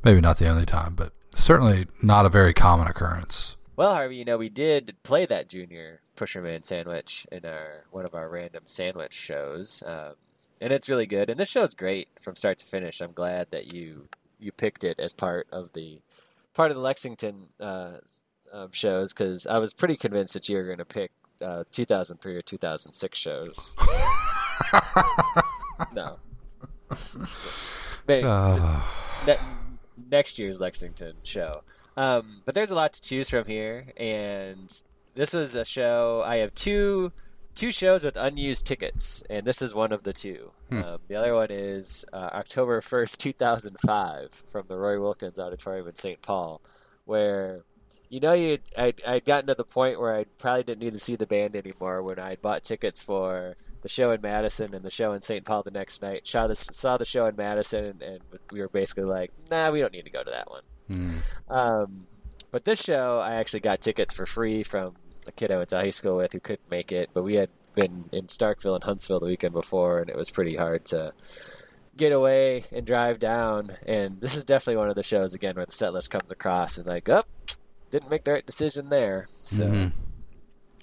S1: Maybe not the only time, but certainly not a very common occurrence.
S2: Well, Harvey, you know, we did play that junior Pusherman sandwich in our one of our random sandwich shows, um, and it's really good. And this show is great from start to finish. I'm glad that you you picked it as part of the part of the Lexington uh, um, shows because I was pretty convinced that you were going to pick uh, 2003 or 2006 shows. no, maybe.
S1: Uh,
S2: Ne- next year's Lexington show. Um, but there's a lot to choose from here, and this was a show. I have two two shows with unused tickets, and this is one of the two.
S1: Hmm.
S2: Um, the other one is uh, October first, two thousand five, from the Roy Wilkins Auditorium in St. Paul, where you know you I'd, I'd gotten to the point where I probably didn't need to see the band anymore when I bought tickets for the show in Madison and the show in St. Paul the next night. Saw the saw the show in Madison, and, and we were basically like, nah, we don't need to go to that one.
S1: hmm.
S2: Um, but this show, I actually got tickets for free from a kid I went to high school with who couldn't make it. But we had been in Starkville and Huntsville the weekend before, and it was pretty hard to get away and drive down. And this is definitely one of the shows again where the set list comes across and like, oh, didn't make the right decision there. So
S1: Mhm.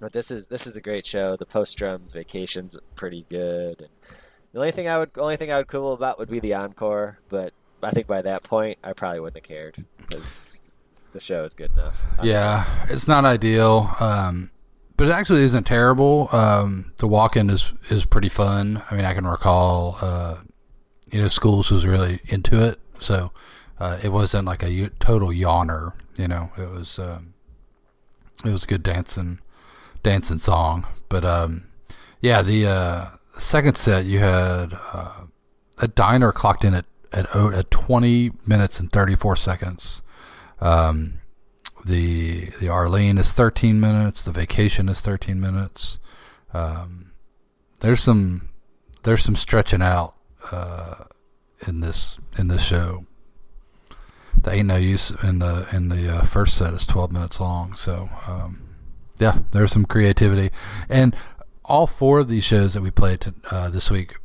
S2: But this is this is a great show. The post drums vacation's pretty good. And the only thing I would only thing I would quibble about would be the encore. But I think by that point I probably wouldn't have cared because the show is good enough. own.
S1: Yeah, it's not ideal, um, but it actually isn't terrible. Um, the walk-in is is pretty fun. I mean, I can recall, uh, you know, schools was really into it, so uh, it wasn't like a total yawner. You know, it was um, it was good dancing dancing song. But um, yeah, the uh, second set you had uh, a diner clocked in at at, at twenty minutes and thirty four seconds. Um, the the Arlene is 13 minutes. The Vacation is 13 minutes. Um, there's some there's some stretching out uh, in this in this show. The ain't no use in the in the uh, first set is 12 minutes long. So um, yeah, there's some creativity, and all four of these shows that we played to, uh, this week,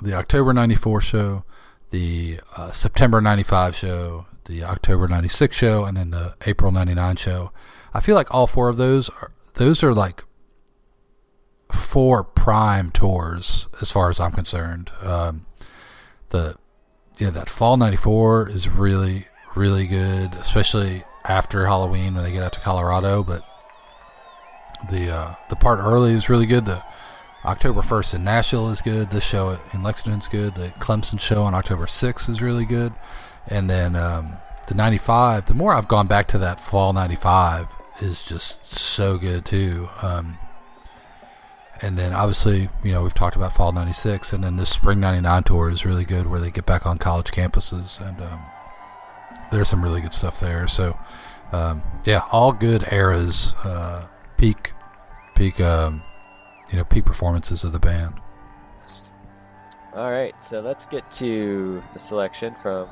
S1: the October '94 show, the uh, September '95 show, the October '96 show, and then the April '99 show. I feel like all four of those are those are like four prime tours as far as I'm concerned. Um, the yeah, that fall '94 is really really good, especially after Halloween when they get out to Colorado. But the uh, the part early is really good. The October 1st in Nashville is good. This show in Lexington's good. The Clemson show on October 6th is really good. And then um, the 95, the more I've gone back to that fall 95 is just so good too. Um, and then obviously, you know, we've talked about fall 96 and then this spring 99 tour is really good where they get back on college campuses and um, there's some really good stuff there. So, um, yeah, all good eras, uh, peak, peak, um, you know, peak performances of the band.
S2: All right, so let's get to the selection from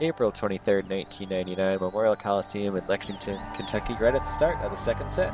S2: April 23rd, 1999, Memorial Coliseum in Lexington, Kentucky, right at the start of the second set.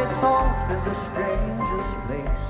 S3: It gets off at the strangest place.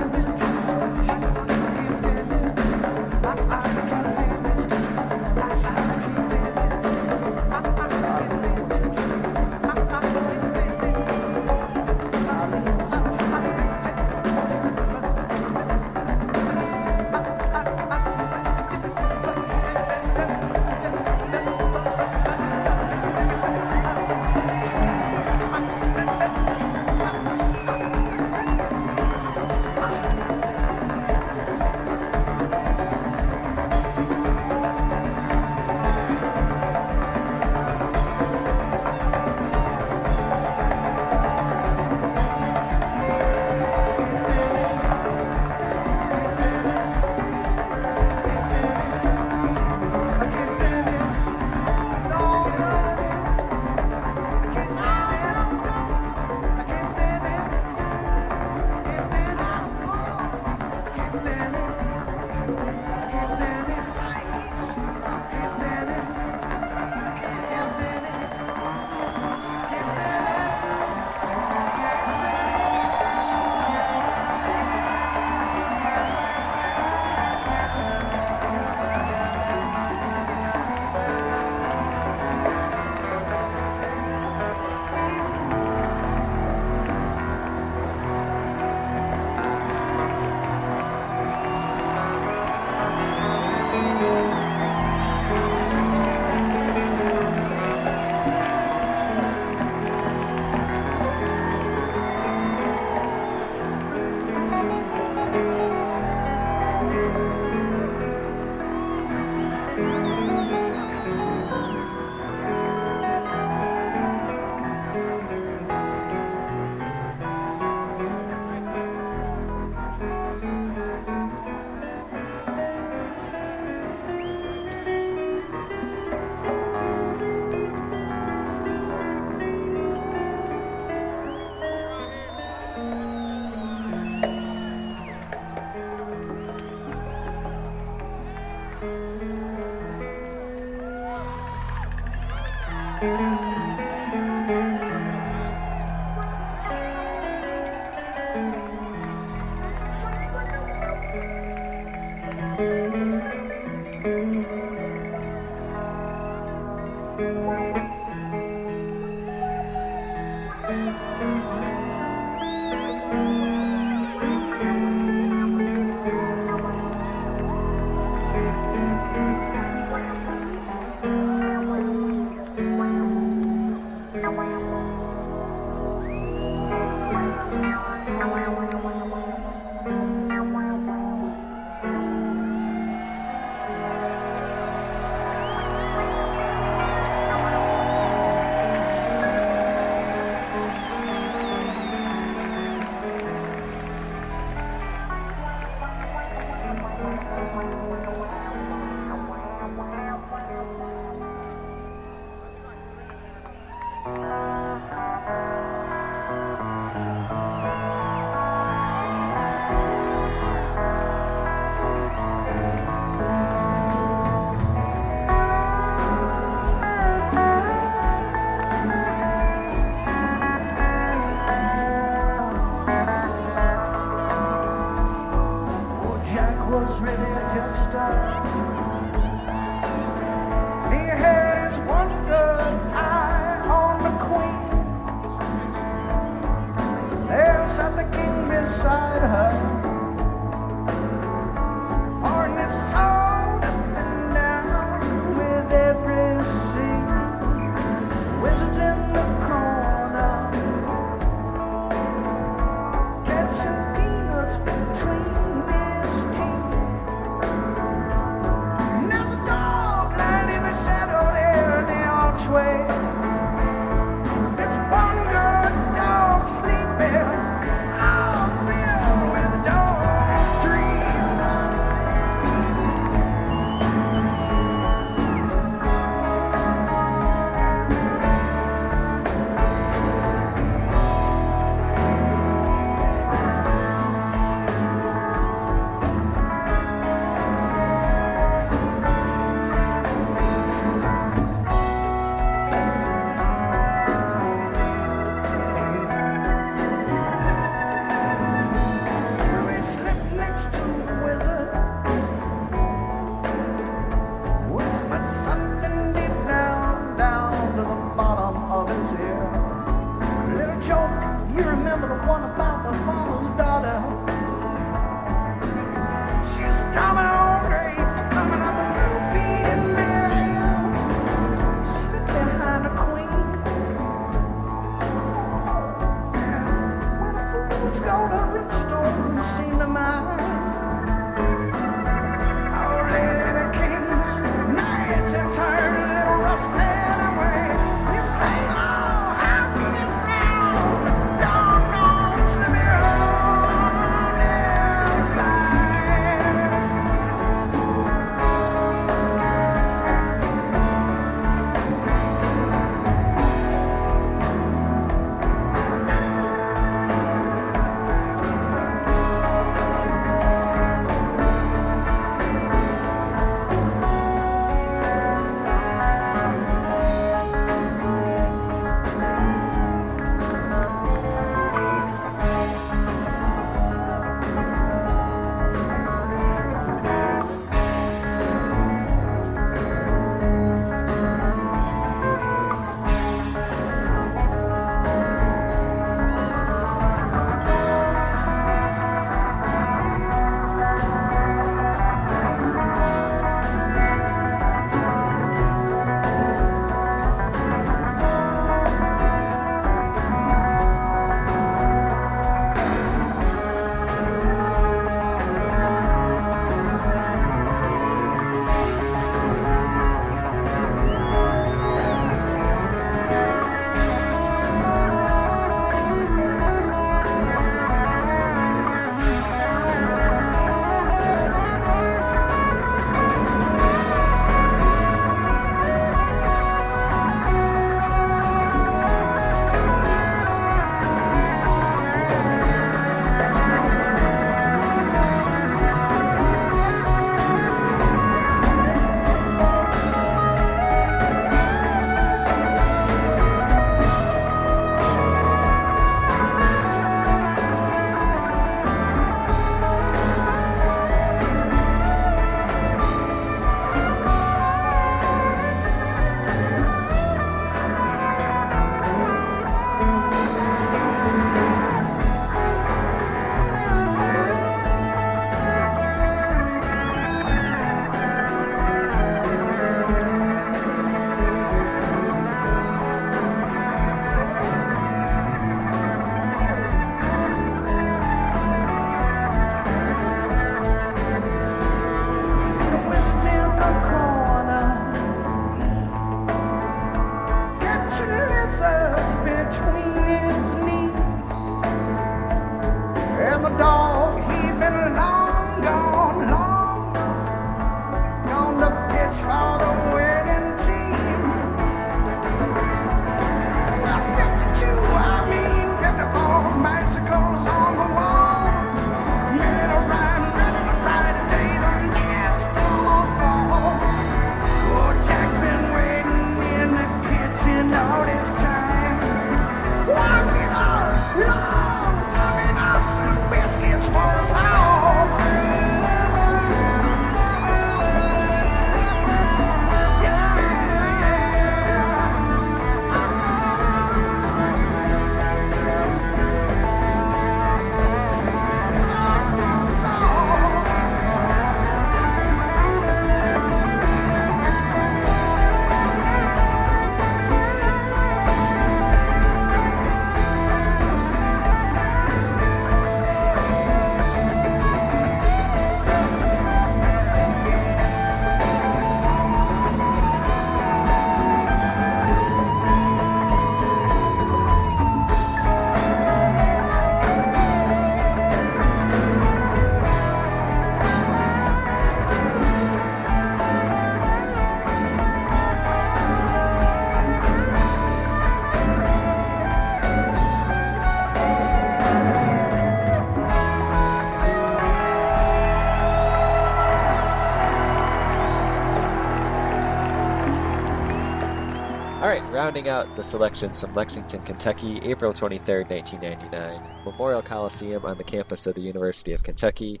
S2: Rounding out the selections from Lexington, Kentucky, April 23rd, 1999. Memorial Coliseum on the campus of the University of Kentucky.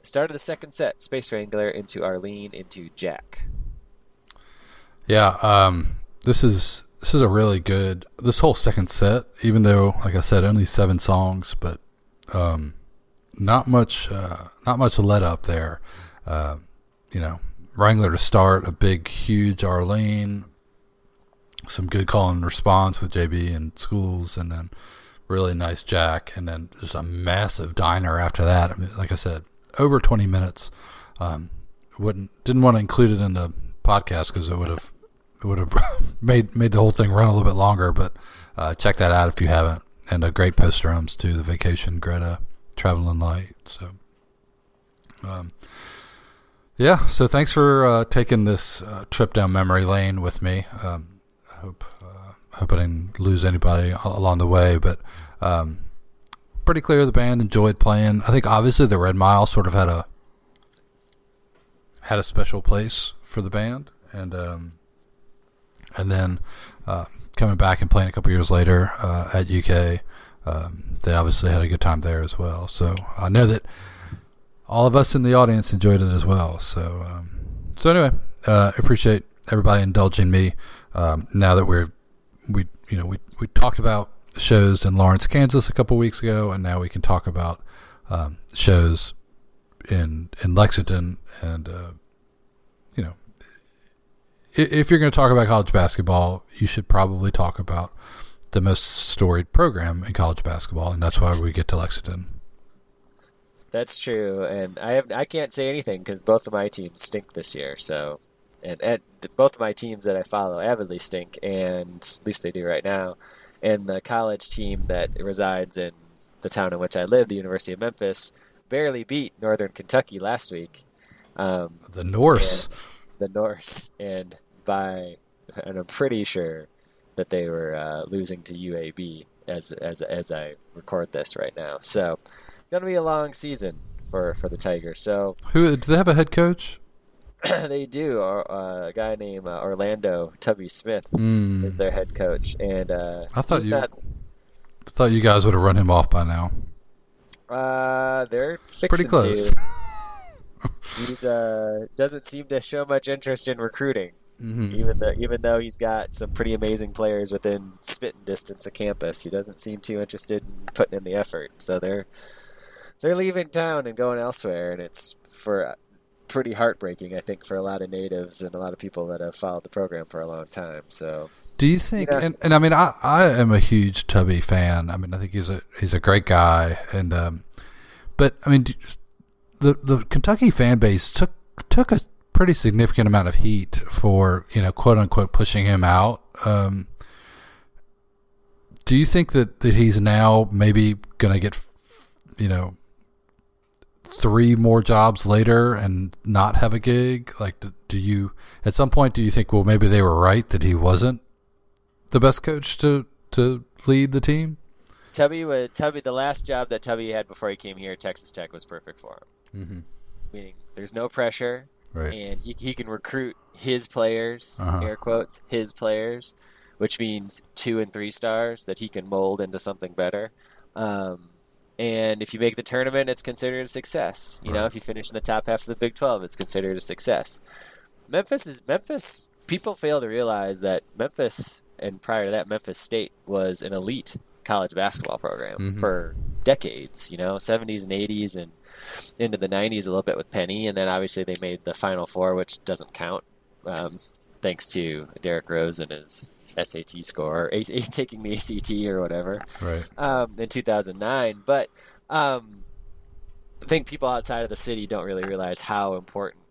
S2: The start of the second set, Space Wrangler into Arleen into Jack.
S1: Yeah, um, this is this is a really good. This whole second set, even though, like I said, only seven songs, but um, not much, uh, not much let up there. Uh, you know, Wrangler to start, a big, huge Arleen, some good call and response with JB and Schools, and then really nice Jack, and then just a massive diner after that. I mean, like I said, over 20 minutes. Um, wouldn't didn't want to include it in the podcast because it would have it would have made made the whole thing run a little bit longer. But uh, check that out if you haven't. And a great post drums too. The Vacation Greta Traveling Light. So, um, yeah. So thanks for uh, taking this uh, trip down memory lane with me. Um, hope uh, hope I didn't lose anybody along the way, but. Um, pretty clear the band enjoyed playing. I think obviously the Red Mile sort of had a had a special place for the band, and um, and then uh, coming back and playing a couple years later uh, at UK, um, they obviously had a good time there as well. So I know that all of us in the audience enjoyed it as well. So um, so anyway, uh, appreciate everybody indulging me. Um, now that we're we you know we we talked about shows in Lawrence, Kansas a couple weeks ago, and now we can talk about um, shows in in Lexington. And uh, you know, if you're going to talk about college basketball, you should probably talk about the most storied program in college basketball, and that's why we get to Lexington.
S2: That's true, and I have I can't say anything because both of my teams stink this year. So, and, and both of my teams that I follow avidly stink, and at least they do right now and the college team that resides in the town in which I live, the University of Memphis, barely beat Northern Kentucky last week. Um,
S1: the Norse.
S2: The Norse, and by, and I'm pretty sure that they were uh, losing to UAB as as as I record this right now. So, it's gonna be a long season for for the Tigers. So,
S1: who do they have a head coach?
S2: they do. Uh, a guy named uh, Orlando Tubby Smith
S1: mm.
S2: is their head coach, and uh,
S1: I thought you not, thought you guys would have run him off by now.
S2: Uh, they're
S1: pretty close.
S2: he's uh doesn't seem to show much interest in recruiting,
S1: mm-hmm.
S2: even though even though he's got some pretty amazing players within spitting distance of campus. He doesn't seem too interested in putting in the effort. So they're they're leaving town and going elsewhere, and it's for pretty heartbreaking, I think, for a lot of natives and a lot of people that have followed the program for a long time. So,
S1: do you think? Yeah. And, and I mean, I, I am a huge Tubby fan. I mean, I think he's a he's a great guy, and um, but I mean, the the Kentucky fan base took took a pretty significant amount of heat for you know quote unquote pushing him out. Um, do you think that, that he's now maybe going to get you know three more jobs later and not have a gig? Like, do you at some point do you think, well, maybe they were right that he wasn't the best coach to to lead the team?
S2: Tubby was Tubby. The last job that Tubby had before he came here, at Texas Tech, was perfect for
S1: him. Mm-hmm.
S2: Meaning, there's no pressure,
S1: right.
S2: and he he can recruit his players,
S1: uh-huh.
S2: air quotes, his players, which means two and three stars that he can mold into something better. Um, and if you make the tournament, it's considered a success. You right. know, if you finish in the top half of the Big 12, it's considered a success. Memphis is Memphis. People fail to realize that Memphis, and prior to that, Memphis State was an elite college basketball program
S1: mm-hmm.
S2: for decades. You know, 70s and 80s, and into the 90s a little bit with Penny, and then obviously they made the Final Four, which doesn't count, um, thanks to Derrick Rose and his SAT score, or a- taking the ACT or whatever,
S1: right?
S2: Um, in 2009. But um, I think people outside of the city don't really realize how important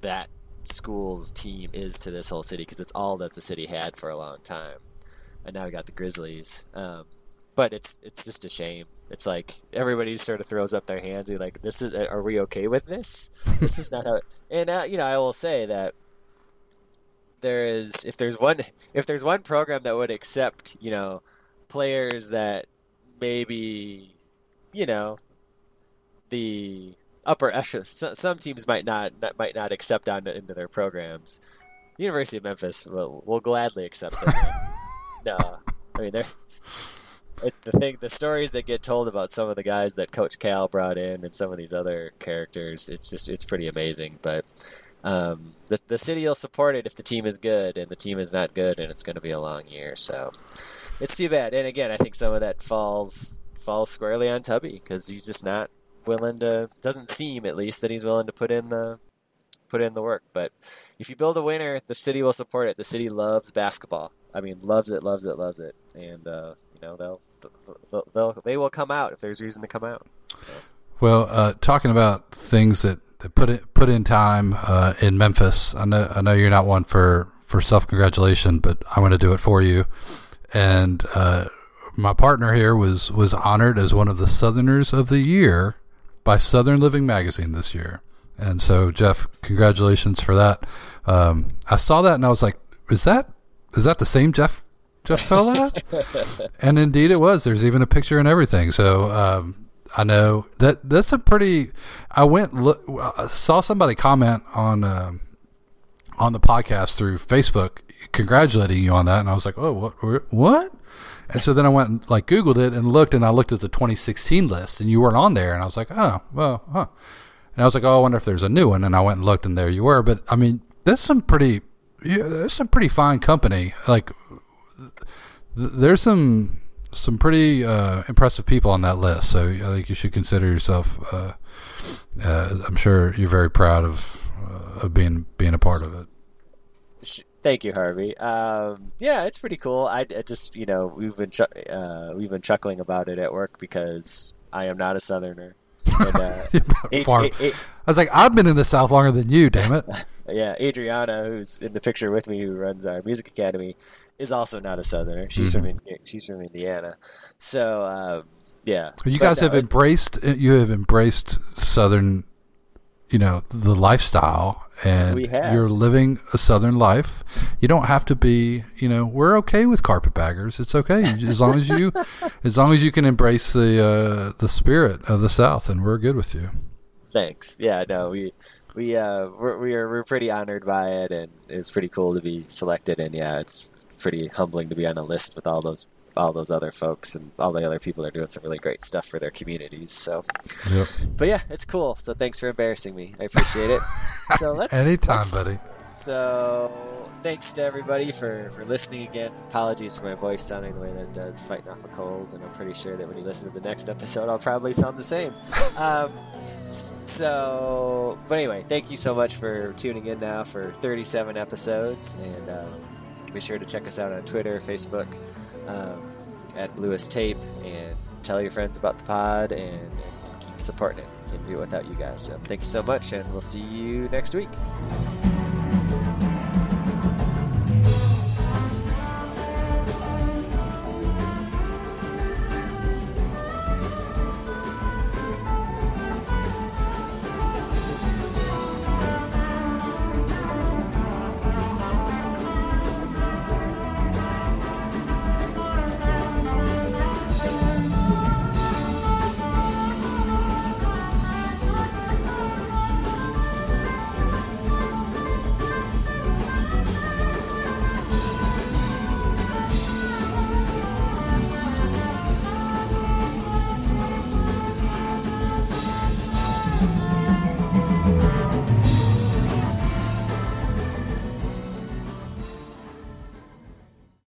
S2: that school's team is to this whole city because it's all that the city had for a long time, and now we got the Grizzlies. Um, but it's it's just a shame. It's like everybody sort of throws up their hands. and like, "This is, are we okay with this? this is not how." It, And uh, you know, I will say that there is if there's one if there's one program that would accept you know players that maybe you know the upper echelon some teams might not, might not accept on into their programs University of Memphis will will gladly accept them no, I mean they're it, the thing, the stories that get told about some of the guys that Coach Cal brought in and some of these other characters, it's just it's pretty amazing. But um, the the city will support it if the team is good, and the team is not good, and it's going to be a long year. So it's too bad. And again, I think some of that falls falls squarely on Tubby because he's just not willing to. Doesn't seem, at least, that he's willing to put in the put in the work. But if you build a winner, the city will support it. The city loves basketball. I mean, loves it, loves it, loves it, and uh, you know they'll, they'll, they'll they will come out if there's reason to come out. So.
S1: Well, uh, talking about things that, that put it put in time uh, in Memphis, I know I know you're not one for for self congratulation, but I'm going to do it for you. And uh, my partner here was was honored as one of the Southerners of the Year by Southern Living Magazine this year. And so, Jeff, congratulations for that. Um, I saw that and I was like, "Is that is that the same Jeff Jeff Fella?" and indeed, it was. There's even a picture and everything. So um, I know that that's a pretty. I went look, I saw somebody comment on uh, on the podcast through Facebook, congratulating you on that, and I was like, "Oh, what? What?" And so then I went and like Googled it and looked, and I looked at the 2016 list, and you weren't on there, and I was like, "Oh, well, huh." And I was like, "Oh, I wonder if there's a new one." And I went and looked, and there you were. But I mean, that's some pretty, yeah, that's some pretty fine company. Like, th- there's some some pretty uh, impressive people on that list. So I think you should consider yourself. Uh, uh, I'm sure you're very proud of uh, of being being a part of it.
S2: Thank you, Harvey. Um, yeah, it's pretty cool. I, I, just, you know, we've been ch- uh, we've been chuckling about it at work because I am not a Southerner. And, uh,
S1: a, a, a, I was like, I've been in the South longer than you, damn it.
S2: yeah, Adriana, who's in the picture with me, who runs our music academy, is also not a Southerner. She's mm-hmm. from she's from Indiana. So um, yeah,
S1: you guys no, have embraced you have embraced Southern, you know, the lifestyle and you're living a southern life. You don't have to be, you know, we're okay with carpetbaggers. It's okay as long as you, as long as you can embrace the uh, the spirit of the South, and we're good with you.
S2: Thanks. Yeah, no, we we uh we're we're, we're pretty honored by it, and it's pretty cool to be selected. And yeah, it's pretty humbling to be on a list with all those all those other folks and all the other people are doing some really great stuff for their communities. So, yep. but yeah, it's cool. So thanks for embarrassing me. I appreciate it. so let's
S1: anytime,
S2: let's,
S1: buddy.
S2: So thanks to everybody for for listening again. Apologies for my voice sounding the way that it does, fighting off a cold, and I'm pretty sure that when you listen to the next episode, I'll probably sound the same. Um, so, but anyway, thank you so much for tuning in now for 37 episodes, and um, be sure to check us out on Twitter, Facebook um, at Bluest Tape and tell your friends about the pod and, and keep supporting it. Can't do it without you guys. So thank you so much, and we'll see you next week.